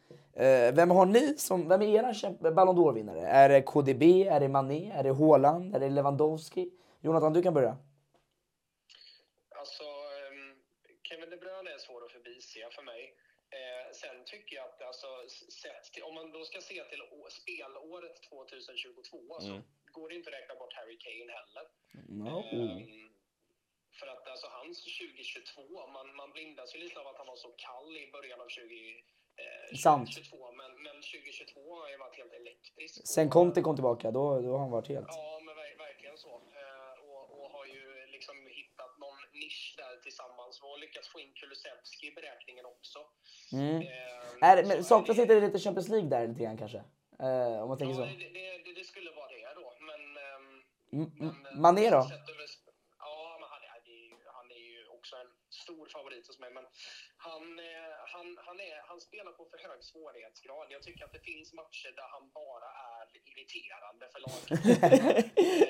Vem har ni som, vem är era Ballon d'Or-vinnare? Är det KDB, är det Mané, är det Haaland, är det Lewandowski? Jonathan, du kan börja.
Alltså, ehm, Kevin De Bruyne är svår att förbise för mig. Eh, sen tycker jag att alltså, sett till, om man då ska se till spelåret 2022 så går det inte att räkna bort Harry Kane heller. Ehm, för att alltså hans 2022, man, man blindas ju lite av att han var så kall i början av 20, eh,
Sant.
2022. Men, men 2022 har ju varit helt elektrisk.
Sen Conte kom tillbaka, då, då har han varit helt...
Ja, men ver- verkligen så. Eh, och, och har ju liksom hittat någon nisch där tillsammans och lyckats få in Kulusevski i beräkningen också.
Mm.
Eh,
Är, det- men saknas
det-
inte lite Champions League där lite grann kanske? Eh, om man tänker
Ja,
så.
det, det, det, det skulle vara det då. Men... ehm,
M-
men,
M-
eh,
Mané då?
Ja, men han, är- det ju- han är ju också en stor favorit hos mig. Men han, eh, han, han, är, han spelar på för hög svårighetsgrad. Jag tycker att det finns matcher där han bara är irriterande för laget.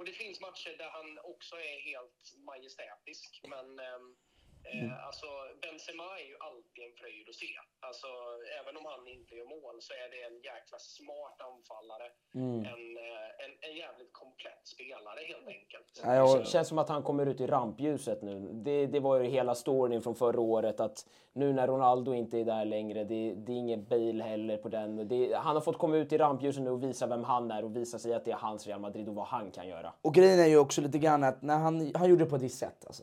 och det finns matcher där han också är helt majestätisk. Men ehm, eh, alltså, Benzema är ju alltid en fröjd att se. Alltså, även om han inte gör mål så är det en jäkla smart anfallare. En, eh, en, en jävligt komplett spelare helt enkelt.
Ja, jag,
Det känns som att han kommer ut i rampljuset nu. Det, det var ju hela storyn från förra året att nu när Ronaldo inte är där längre, det, det är ingen Bale heller på den. Det, han har fått komma ut i rampljuset nu och visa vem han är och visa sig att det är hans Real Madrid och vad han kan göra.
och grejen är ju också lite grann att när han, han gjorde det på ett visst sätt. Alltså.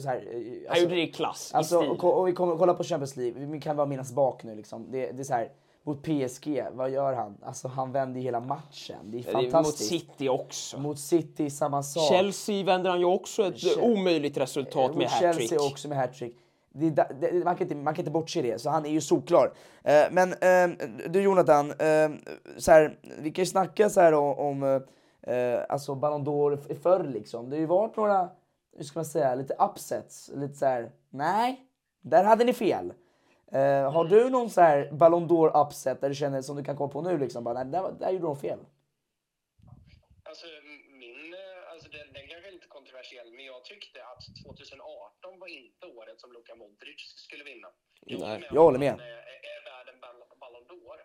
Så här,
Han
alltså,
gjorde det i klass,
Alltså,
i stil.
och vi kommer kolla på Champions League, vi kan bara minnas bak nu liksom. Det, det är så här, mot PSG, vad gör han? Alltså han vänder hela matchen. Det är
är Mot
fantastiskt.
City också.
Mot City, samma sak.
Chelsea vänder han ju också ett
Che-
omöjligt resultat
Och
med hattrick.
Chelsea också med hattrick. Man, kan inte, man kan inte bortse det, så han är ju solklar. Eh, men eh, du Jonathan, eh, så här, vi kan ju snacka så här om, om eh, alltså Ballon d'Or förr liksom. Det har ju varit några, hur ska man säga, lite upsets. Lite så här, nej, där hade ni fel. Eh, har du någon så här Ballon d'Or upset där du känner som du kan komma på nu liksom, bara, nej, där, där gjorde de fel?
Alltså, min, eh, alltså den, den kanske är lite kontroversiell, men jag tyckte att 2018 var inte året som Luka Modric skulle vinna. Jag
Nej,
jag håller med.
Han är, är värd en Ball- Ballon d'Or.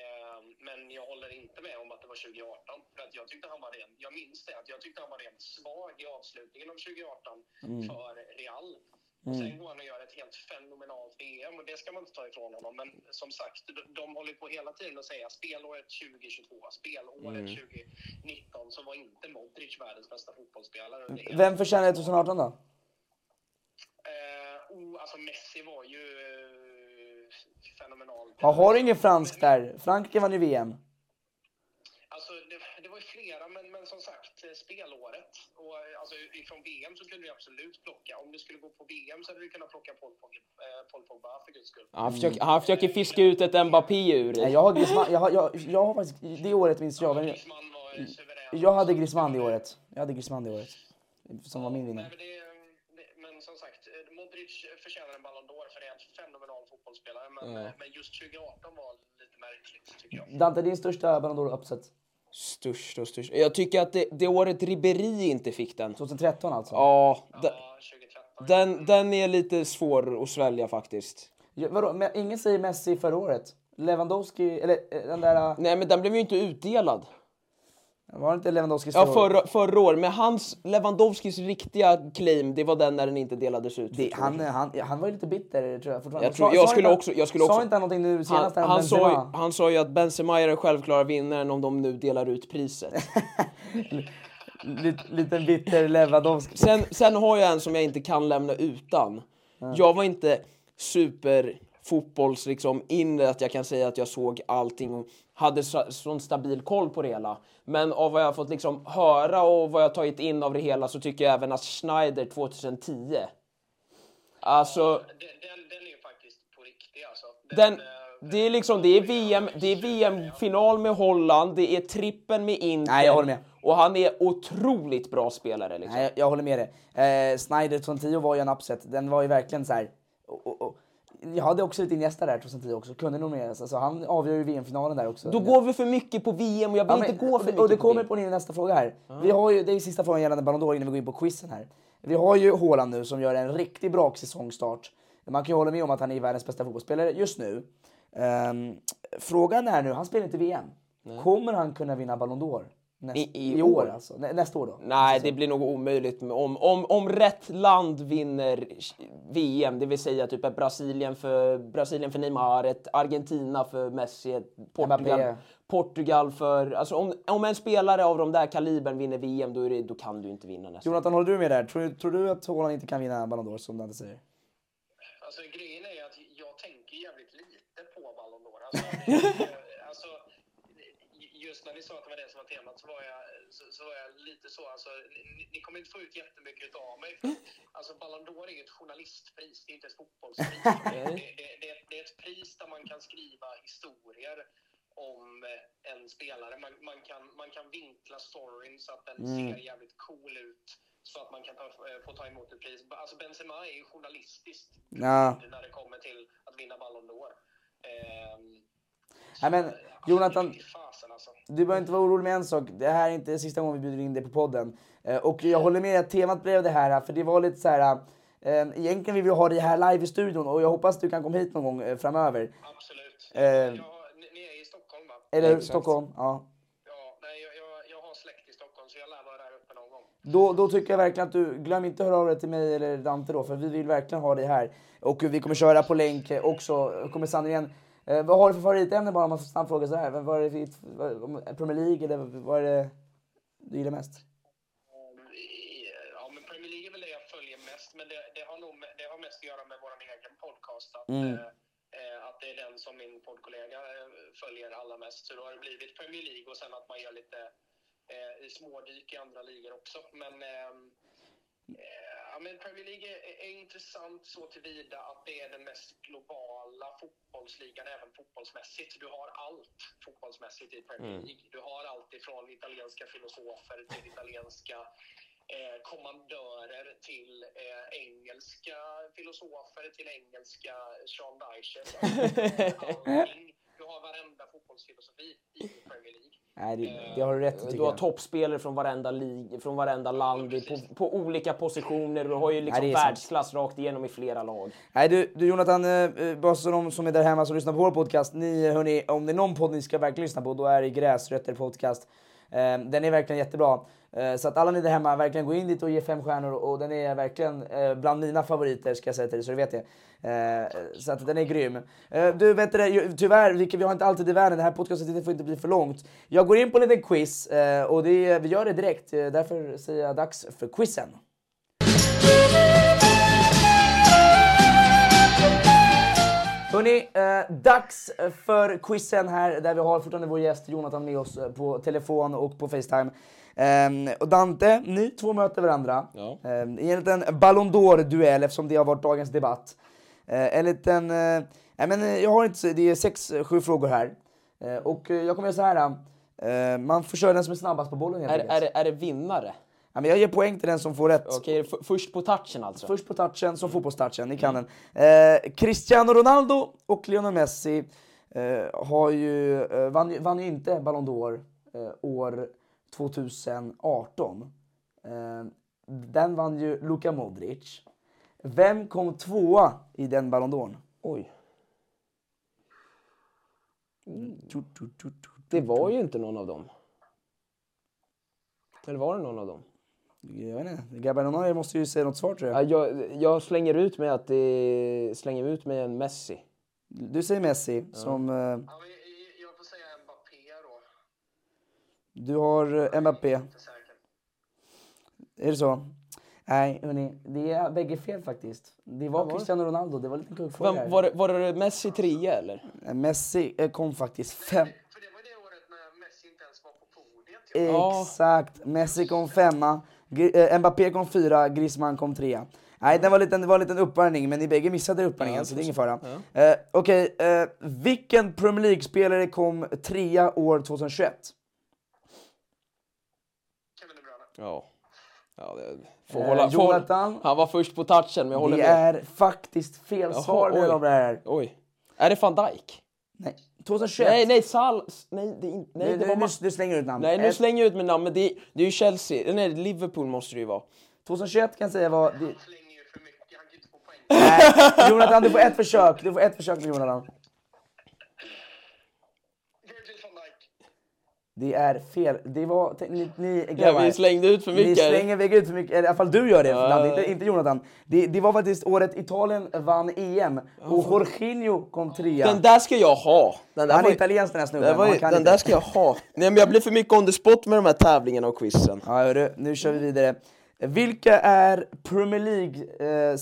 Eh, men jag håller inte med om att det var 2018. För att jag tyckte han var rent, jag minns det, att jag tyckte han var rent svag i avslutningen av 2018
Mm.
för Real. Och sen går han och gör ett helt fenomenalt VM och det ska man inte ta ifrån honom. Men som sagt, de, de håller på hela tiden att säga spelåret 2022, spelåret 2019 så var inte Modric världens bästa fotbollsspelare.
Vem förtjänar 2018 då?
Eh, oh, alltså Messi var ju eh, fenomenal.
Ja, har du ingen fransk där? Frankrike vann ju VM.
Alltså, det, det var ju flera, men, men som sagt, eh, spelåret. Och, eh, alltså, ifrån VM så kunde du absolut plocka. Om du skulle gå på VM så hade du kunnat plocka Paul Pogba, eh, Paul Pogba för guds skull.
Han försöker, han försöker fiska ut ett Mbappé ur
Nej,
det.
jag har Griezmann, jag har, jag, jag har faktiskt, det året minns jag.
Ju suverän.
jag hade Griezmann det året. Jag hade Griezmann det året. Som var min vinnare.
men, men som sagt, Modric förtjänar en Ballon d'Or för det är en fenomenal fotbollsspelare. Men, eh, men just 2018 var lite märkligt, tycker jag.
Dante, din största Ballon d'Or upset?
Störst och störst. Jag tycker att det, det året Ribéry inte fick den.
2013 alltså?
Ja, den,
Ja, 2013.
den, den är lite svår att svälja faktiskt.
Ja, vadå, men ingen säger Messi förra året? Lewandowski, eller eh, den där... eh,
Nej, men den blev ju inte utdelad.
Var det inte Lewandowskis
Ja,
förra
förra, år. Men hans, Lewandowskis riktiga claim, det var den när den inte delades ut.
Det, han, han, han var ju lite bitter tror jag fortfarande.
Jag tror-
Sa-
jag skulle
inte-
också- jag skulle
Sa
också-
inte han någonting nu
han,
senast om
han, sa, ju- han sa ju att Benzema är den självklara vinnaren om de nu delar ut priset.
Lite, liten bitter Lewandowski.
Sen, sen har jag en som jag inte kan lämna utan. Jag var inte super fotbolls liksom inne att jag kan säga att jag såg allting och hade så, sån stabil koll på det hela. Men av vad jag har fått liksom höra och vad jag tagit in av det hela så tycker jag även att Schneider 2010 Alltså,
Den, den, den är ju faktiskt på riktigt alltså.
den,
eh,
det är liksom, det är VM, det är VM-final med Holland, det är trippen med Inter.
Nej, jag håller med.
Och han är otroligt bra spelare liksom.
Nej, jag, jag håller med dig. Eh, Snyder 2010 var ju en upset. Den var ju verkligen så här. Och, och, och, jag hade också lite Iniesta där 2010 också. Kunde nomineras. Alltså, han avgör ju VM-finalen där också.
Då går vi för mycket på VM och jag vill
Ja, men-
inte gå för
och det-
mycket
Och det
på
kommer på din nästa fråga här. Vi har ju, det är sista frågan gällande Ballon d'Or innan vi går in på quizen här. Vi har ju Haaland nu som gör en riktigt bra säsongstart. Man kan ju hålla med om att han är världens bästa fotbollsspelare just nu. Ehm, frågan är nu, han spelar inte VM. Kommer han kunna vinna Ballon d'Or? Näst,
I-
I, år
år?
alltså? Nä, nästa år då?
Nej, det blir nog omöjligt med- om, om, om rätt land vinner VM, det vill säga typ ett Brasilien för, Brasilien för Neymar, ett Argentina för Messi, ett Portugal,
Mbappé.
Portugal för... Alltså om, om en spelare av de där kalibern vinner VM, då, är det, då kan du inte vinna nästan.
Jonathan, håller du med där? Tror, tror du att Haaland inte kan vinna Ballon d'Or som Dante säger?
Alltså grejen är att jag tänker jävligt lite på Ballon d'Or. Alltså, eh, alltså, just när ni sa att det var det som var temat så var jag, så, var jag lite så, alltså, ni, ni kommer inte få ut jättemycket av mig. För, alltså Ballon d'Or är ju ett journalistpris, det är inte ett fotbollspris. det, det, det, det är ett pris där man kan skriva historier om eh, en spelare. Man, man, kan, man kan vinkla storyn så att den ser jävligt cool ut så att man kan ta, eh, få ta emot ett pris. Alltså Benzema är ju journalistiskt
Ja.
när det kommer till att vinna Ballon d'Or. Ehm,
Nej, men
ja,
Jonathan,
alltså.
Du behöver inte vara orolig med en sak. Det här är inte sista gången vi bjuder in dig på podden. Eh, och jag håller med att temat blev det här, för det var lite så här. Eh, egentligen vill vi ha dig här live i studion och jag hoppas du kan komma hit någon gång eh, framöver.
Absolut.
Eh.
Jag, ni, ni är i Stockholm va?
Eller?
Exakt.
Stockholm? Ja.
Ja, nej, jag, jag, jag har släkt i Stockholm så jag lär vara där uppe någon gång.
Då, då tycker jag verkligen att du, glöm inte att höra av dig till mig eller Dante då, för vi vill verkligen ha dig här. Och vi kommer köra på länk också, kommer sanningen. Eh, vad har du för favoritämne bara om man får snabbt fråga sådär? Vad vad är det för, vad- om- Premier League eller vad är det du gillar mest?
Ja, men Premier League är väl det jag följer mest, men det, det, har, nog, det har mest att göra med vår egen podcast. Att,
Mm.
eh, eh, att det är den som min poddkollega eh, följer allra mest. Så då har det blivit Premier League och sen att man gör lite eh, smådyk i andra ligor också. Men, eh, ja, men Premier League är, är intressant så tillvida att det är den mest globala fotbollsligan, även fotbollsmässigt. Du har allt fotbollsmässigt i Premier League. Du har allt ifrån italienska filosofer till italienska eh, kommandörer till eh, engelska filosofer till engelska Sean Dyche. Allting. Du har varenda fotbollsfilosofi i Premier League.
Nej, det, det har du rätt
Du har
jag.
toppspelare från varenda, lig, från varenda land på, på olika positioner. Du har ju liksom
Nej, är sant.
världsklass rakt igenom i flera lag.
Nej du, du Jonathan, eh, eh, bara så de som är där hemma som lyssnar på vår podcast, ni hörni, om det är någon podd ni ska verkligen lyssna på, då är det Gräsrötter podcast. Eh, den är verkligen jättebra. Eh, så att alla ni där hemma, verkligen gå in dit och ge fem stjärnor och den är verkligen eh, bland mina favoriter ska jag säga till dig, så du vet det. Eh, så att den är grym. Eh, du vet det, tyvärr, vilket vi har inte alltid i världen, det här podcastet får inte bli för långt. Jag går in på en liten quiz eh, och det, vi gör det direkt, eh, därför säger jag dags för quizen. Hörni, eh, dags för quizen här där vi har fortfarande vår gäst Jonathan med oss eh, på telefon och på Facetime. Ehm, och Dante, ni två möter varandra
Ja.
Ehm, i en liten Ballon d'Or-duell eftersom det har varit dagens debatt. Eh, en liten, eh, nej men eh, jag har inte, det är sex, eh, sju frågor här. Eh, och eh, jag kommer göra så här. eh, man köra den som är snabbast på bollen helt
Är, är, är det vinnare?
Ja, men jag ger poäng till den som får rätt.
Okej, först på touchen alltså?
Först på touchen, som fotbollstouchen, ni kan den. Eh, Cristiano Ronaldo och Lionel Messi eh, har ju, eh, vann, ju- vann ju inte Ballon d'Or eh, år 2018. Eh, den vann ju Luka Modric. Vem kom tvåa i den Ballon d'Or?
Oj.
Tu.
Det var ju inte någon av dem. Eller var det någon av dem?
Jag vet inte, grabbar någon måste ju säga något svar tror jag.
Ja, jag, jag slänger ut mig att det slänger ut mig en Messi.
Du säger Messi, som eh,
Ja, jag får säga Mbappé då.
du har eh, Mbappé. Är det så? Nej, hörni, det är bägge fel faktiskt. Det var
var?
Cristiano Ronaldo, det var en liten kuggfråga.
Vem, var, det, var det Messi trea eller?
Messi eh, kom faktiskt fem.
För det var det året när Messi inte ens var på podiet.
Ja.
Exakt, Messi kom femma, Mbappé kom fyra, Griezmann kom trea. Nej, det var, det en liten uppvärmning, men ni bägge missade uppvärmningen,
Ja,
så det är ingen fara.
ja.
Eh, Okej, eh, vilken Premier League-spelare kom trea år 2021?
Kevin De Bruyne.
Ja. ja det, får
Eh,
hålla, får,
Jonathan?
han var först på touchen, men jag håller
Det
med.
är faktiskt fel
Jaha,
svar
oj.
det här.
Oj. Är det van Dijk?
Nej, 2021.
Nej, nej, Sal... Nej, det. Nej,
nu,
det var
nu, nu slänger du ut namn.
nej, nu slänger jag ut mitt namn, men det, det är ju Chelsea. Nej, Liverpool måste det ju vara.
2021 kan jag säga var... Det,
Han slänger ju för mycket, han kan ju inte få poäng.
nej, Jonathan, du får ett försök. Du får ett försök med Jonathan.
Virgil van Dijk.
Det är fel. Det var... Ni, ni
Ja,
grabbar,
vi slängde ut för
Ni
mycket.
slänger iväg ut för mycket. Eller i alla fall du gör det,
Ja.
Fernando, inte, inte Jonathan. Det, det var faktiskt året Italien vann EM och Jorginho kom trea.
Den där ska jag ha. Den där
Han
var
är
ju-
italiensk den här snubben.
den, var den
inte.
där ska jag ha. Nej, men jag blir för mycket on the spot med de här tävlingarna och quizen.
Ja, hörru, nu kör vi vidare. Vilka är Premier League eh,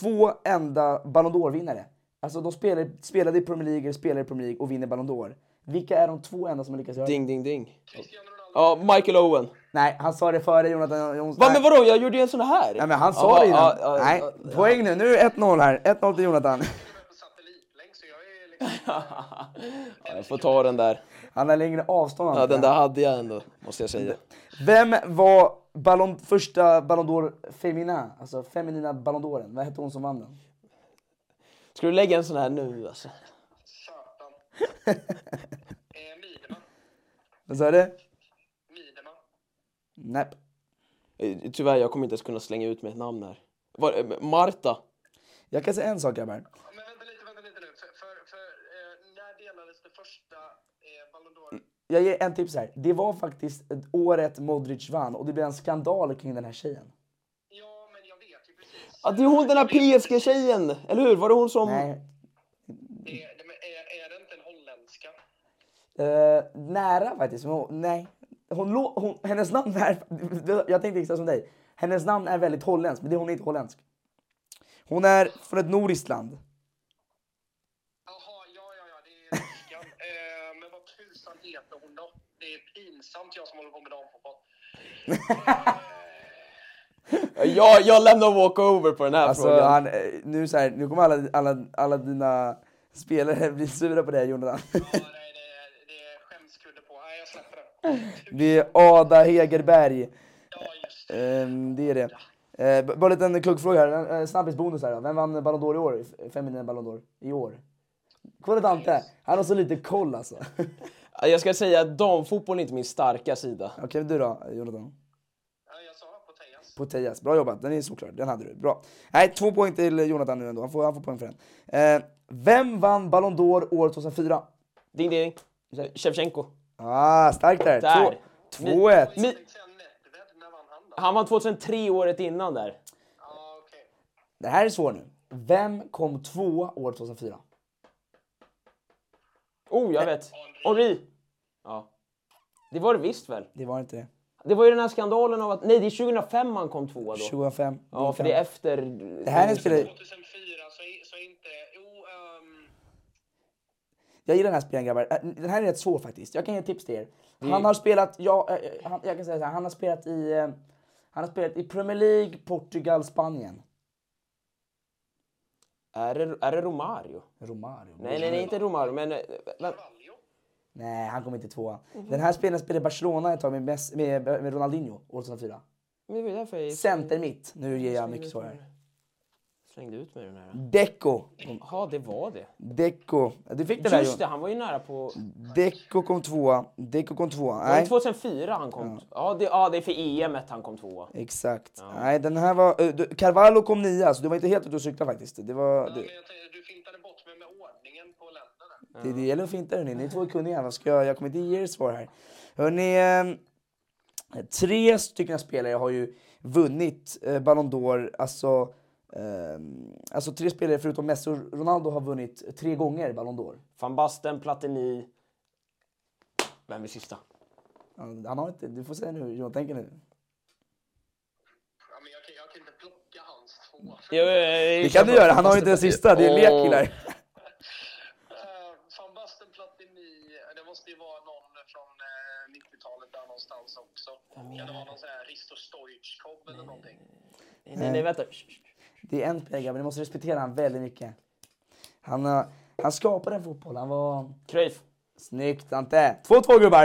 två enda Ballon d'Or-vinnare? Alltså de spelar, spelade i Premier League, eller spelar i Premier League och vinner Ballon d'Or. Vilka är de två enda som har lyckats göra det?
Ding, ding, ding. Ja, Michael Owen.
Nej, han sa det före Jonathan Jonsson.
Va, men vadå? Jag gjorde ju en sån här.
Nej, men han sa det innan.
Ja, ja,
Nej, poäng nu. Nu är det 1-0 här. 1-0 till Jonathan.
Jag liksom...
Ja, jag får ta den där.
Han har längre avstånd.
Ja, den där hade jag ändå, måste jag säga.
Vem var ballon, första Ballon d'Or femina? Alltså feminina Ballon d'Oren. Vad hette hon som vann den?
Ska du lägga en sån här nu alltså?
Mideman.
Vad sa du?
Mideman.
Nej.
Eh, Tyvärr, jag kommer inte ens kunna slänga ut med ett namn här. Var, eh, Marta?
Jag kan säga en sak grabbar.
Men vänta lite, vänta lite nu. För, för, för eh, när delades det första eh, Ballon d'Or?
Jag ger en tips här. Det var faktiskt året Modric vann och det blev en skandal kring den här tjejen.
Ja, men jag vet ju precis.
Ja, det är hon den här PSG-tjejen! Eller hur? Var det hon som...
Nej.
Det, det, men är, är det inte en holländska?
Eh, nära faktiskt. hon, nej. Hon, hon, hennes namn är... Jag tänkte exakt som dig. Hennes namn är väldigt holländskt, men det, hon är inte holländsk. Hon är från ett nordiskt land.
Jaha, ja, ja, ja, det är tyskan. eh, men vad tusan heter hon då? Det är pinsamt jag som håller på med damfotboll.
Jag, jag lämnar walkover på den här
Alltså,
frågan.
han, eh, nu, så här, nu kommer alla, alla, alla dina spelare bli sura på det här Jonathan.
Ja, nej, det, är- det är skämskudde på. Nej, jag släpper det.
Är Ada Hegerberg.
Det.
Ehm, det är det. Eh, bara en liten kuggfråga här, snabbisbonus här då. Vem vann Ballon d'Or i år? Feminin Ballon d'Or i år? Kolla Dante, han har så lite koll alltså.
Jag ska säga att damfotboll är inte min starka sida.
Okej, du då Jonathan?
Ja, jag sa på Tejas.
På Tejas, bra jobbat. Den är såklart, den hade du. Bra. Nej, två poäng till Jonathan nu ändå. Han får, han får poäng för den. Eh, vem vann Ballon d'Or år 2004?
Ding ding. Shevchenko.
Ah, starkt där.
Där.
Två- 2-1.
Jag tänkte säga Nedved. När vann han
vann 2003 året innan där.
Det här är svårt nu. Vem kom två år 2004?
Oh, jag vet. Henri. Ja. Det var det visst väl?
Det var inte det.
Det var ju den här skandalen av att... Nej, det är 2005 han kom tvåa då.
2005.
Ja, för det är efter...
Det här är en spelare...
2004 så är, så är inte... Jo, ehm,
Jag gillar den här spelaren grabbar. Äh, Den här är rätt svår faktiskt. Jag kan ge tips till er. Han har spelat, ja, äh, han, jag kan säga så här, han har spelat i, han har spelat i Premier League, Portugal, Spanien.
Är det, är det Romario?
Romario.
Nej, nej, nej, inte Romario, men...
Carvalho.
Nej, han kom inte tvåa. Den här spelaren spelade i Barcelona ett tag med, med, med Ronaldinho år 2004.
Men det var därför jag
Center mitt. Nu ger jag mycket svar här.
Slängde ut med den här.
Deco.
Ja, det var det.
Deco. Du fick den där
Just det, han var ju nära på...
Deco kom tvåa. Deco kom tvåa.
Var det
Nej.
2004 han kom? Ja, det, ja, det är för EM ett han kom tvåa.
Exakt. Nej, den här var... eh, du- Carvalho kom nia, så du var inte helt ute och cykla faktiskt. Det var...
Ja,
Det,
men jag tänkte, du fintade bort mig med ordningen på länderna.
det, det gäller att finta hörni. Ni är två kunniga. Vad ska jag... Jag kommer inte ge er svar här. Hörni, eh, tre stycken spelare har ju vunnit eh, Ballon d'Or. Alltså, alltså tre spelare förutom Messi och Ronaldo har vunnit tre gånger Ballon d'Or.
Van Basten, Platini... Vem är sista?
Ja, Han har inte... Du får säga nu, nu.
Men jag, plocka hans två.
Det kan du göra. Han har ju inte den sista. Det är en lek killar.
Uh, Van Basten, Platini, det måste ju vara någon från eh, 90-talet där någonstans också. Kan det vara någon sån här Risto Stoichkov eller någonting?
Nej, nej, nej vänta.
Det är en spelare grabbar. Ni måste respektera han väldigt mycket. Han, har- han skapade en fotboll. Han var...
Cruyff.
Snyggt Ante! 2-2 gubbar!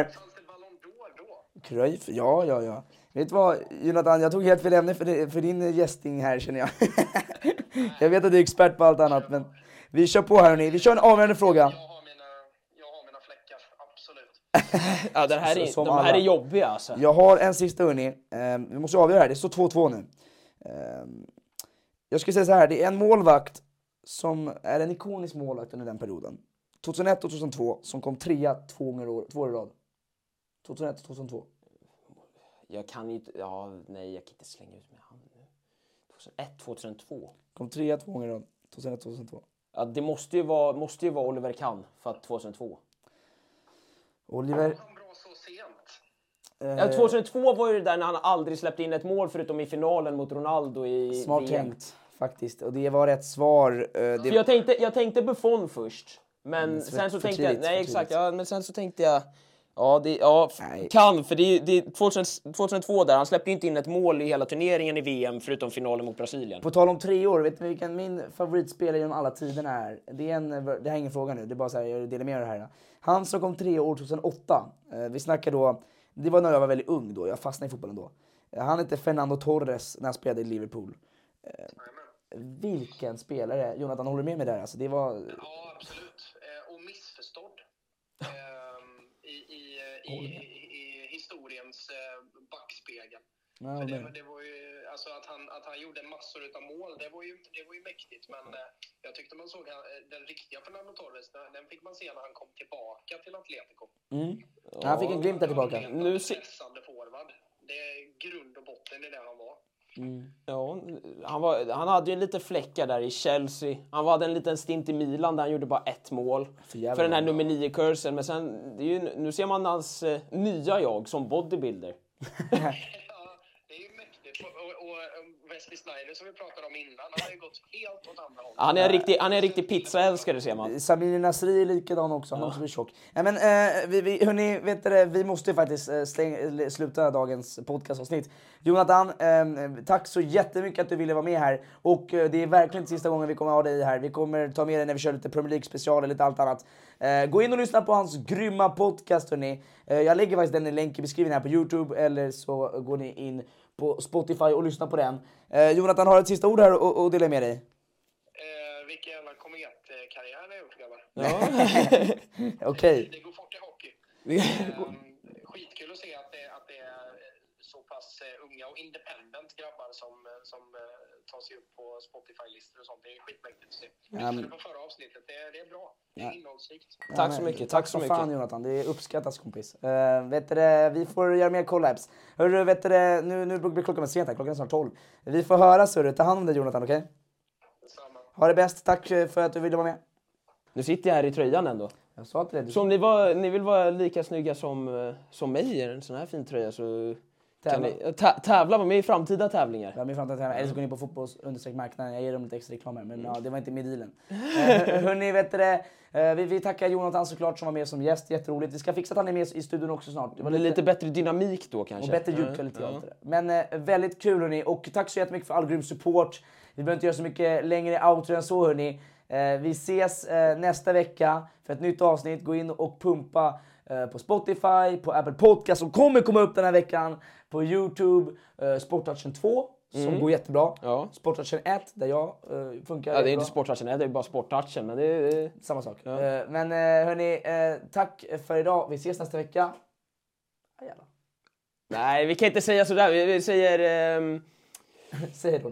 Det?
Cruyff, ja, ja, ja. Vet du vad Jonathan, jag tog helt fel ämne för, det- för din gästing här känner jag. jag vet att du är expert på allt annat men vi kör på här hörni. Vi kör en avgörande fråga.
Jag har mina, jag har mina fläckar, absolut.
Ja, den här är,
Som
de här
alla.
är jobbiga alltså.
Jag har en sista hörni. Ehm, vi måste avgöra här, det står 2-2 nu. Ehm, jag skulle säga så här, det är en målvakt som är en ikonisk målvakt under den perioden. 2001 och 2002 som kom trea två gånger år- två år i rad. 2001 och 2002.
Jag kan ju inte... Ja, nej, jag kan inte slänga ut med han nu. 2001, 2002.
Kom trea två gånger i rad. 2001 och 2002.
Ja, det måste ju vara, måste ju vara Oliver Kahn för att 2002.
Oliver...
Han bra så sent.
eh,
Ja, 2002 var ju det där när han aldrig släppte in ett mål förutom i finalen mot Ronaldo i
Smart
VM.
tänkt faktiskt. Och det var rätt svar. Eh, det...
För jag tänkte, jag tänkte Buffon först. Men
Mm, för-
sen så
för
tänkte jag... Nej, exakt. Ja, men sen så tänkte jag... Ja, det, ja
Nej.
kan, för det är, det är 2000, 2002 där, han släppte ju inte in ett mål i hela turneringen i VM förutom finalen mot Brasilien.
På tal om tre år, vet ni vilken min favoritspelare genom alla tiderna är? Det, är en, det här är ingen fråga nu, det är bara så här, jag delar med er av det här. Han som kom tre år 2008, eh, vi snackar då, det var när jag var väldigt ung då, jag fastnade i fotbollen då. Eh, Han hette Fernando Torres när han spelade i Liverpool. Vilken spelare! Jonathan, håller du med mig där? Alltså, det var...
Ja, absolut. Eh, och missförstådd. Ehm, i, i, i, i, i historiens eh, backspegel.
Ja,
För det, det var ju, alltså att, han, att han gjorde massor av mål, det var ju, det var ju mäktigt. Men eh, jag tyckte man såg han, den riktiga Fernando Torres, den, den fick man se när han kom tillbaka till Atletico.
Mm. Han fick en glimt där tillbaka.
Nu
en
se-
pressande forward. Det är grund och botten i det han var.
Ja, han, var, han hade ju lite fläckar där i Chelsea. Han hade en liten stint i Milan där han gjorde bara ett mål.
För
För den här nummer 9-kursen. Men sen, det är ju, nu ser man hans eh, nya jag som bodybuilder.
Ja, det är ju mäktigt. Och, och, och eh, Wesley Sneijder som vi pratade om innan, han har ju gått helt åt andra hållet.
Han är en riktig, han är en riktig pizzaälskare ser man.
Samir Nasri är likadan också, han också blir tjock. Ja, men, eh, vi, vi, hörni, vet du, det, vi måste ju faktiskt eh, släng, eller sluta dagens podcastavsnitt. Jonathan, eh, tack så jättemycket att du ville vara med här. Och eh, det är verkligen inte sista gången vi kommer ha dig här. Vi kommer ta med dig när vi kör lite Premier League special och lite allt annat. Eh, gå in och lyssna på hans grymma podcast hörni. Eh, jag lägger faktiskt den i länk i beskrivningen här på Youtube eller så går ni in på Spotify och lyssnar på den. Eh, Jonathan har ett sista ord här och, och dela med dig.
Eh, vilken jävla kometkarriär jag har gjort grabbar.
Okej.
Det går fort i hockey. Ehm, skitkul att se att det, att det är eh, så pass eh, unga och independent grabbar som, eh, som tar sig upp på Spotify-listor och sånt. Det är skitmäktigt att se. Lyssnade på förra avsnittet. Det, det är bra. Det är innehållsrikt.
Tack
Ja,
så
men
mycket, tack så
som fan
mycket.
Jonathan, det uppskattas kompis. Uh, vet du, det, vi får göra mer collabs. Hörru, vet du, det, nu, nu blir klockan sent här, klockan är snart 12. Vi får höras hörru, ta hand om dig Jonathan, okej?
Detsamma.
Ha det bäst, tack eh, för att du ville vara med.
Nu sitter jag här i tröjan ändå.
Jag sa till dig, du
Så om ni, var, ni vill vara lika snygga som, eh, som mig i en sån här fin tröja så kan ni tä- tävla med mig i framtida tävlingar.
Ja, min framtida tävling. Eller så går ni på fotbolls marknaden. Jag ger dem lite extra reklam här, men
Mm.
ja, det var inte med dealen. uh, hörni, vet du det? Eh, vi, vi tackar Jonathan såklart som var med som gäst. Jätteroligt. Vi ska fixa att han är med i studion också snart. Det var
är lite bättre dynamik då kanske.
Och bättre ljudkvalitet. där. Men eh, väldigt kul hörni. Och tack så jättemycket för all grym support. Vi behöver inte göra så mycket längre outro än så hörni. Eh, vi ses eh, nästa vecka för ett nytt avsnitt. Gå in och pumpa eh, på Spotify, på Apple Podcast som kommer komma upp den här veckan. På Youtube, eh, Sporttouchen 2 som går jättebra.
Mm. Ja.
Sporttouchen 1 där jag eh, funkar
Ja, det är
bra.
inte sporttouchen, det är bara sporttouchen. Men det är...
Samma sak. Eh, men eh, hörni, eh, tack för idag. Vi ses nästa vecka. Ah, jävlar.
Nej, vi kan inte säga sådär. Vi, vi säger ehm,
Säg då.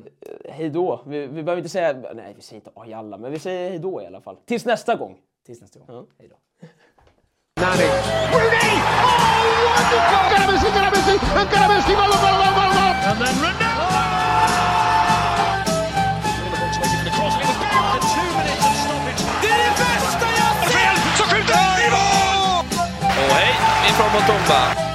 hej då. Vi, vi behöver inte säga... Nej, vi säger inte alla, men vi säger hej då i alla fall. Tills nästa gång.
Tills nästa gång. Hej då.
Rooney! Oh, wonderful! Encara Messi, encara Messi, encara Messi, gol, gol, gol, gol, gol! And then Ronaldo!
Och hej, ifrån Mutumba.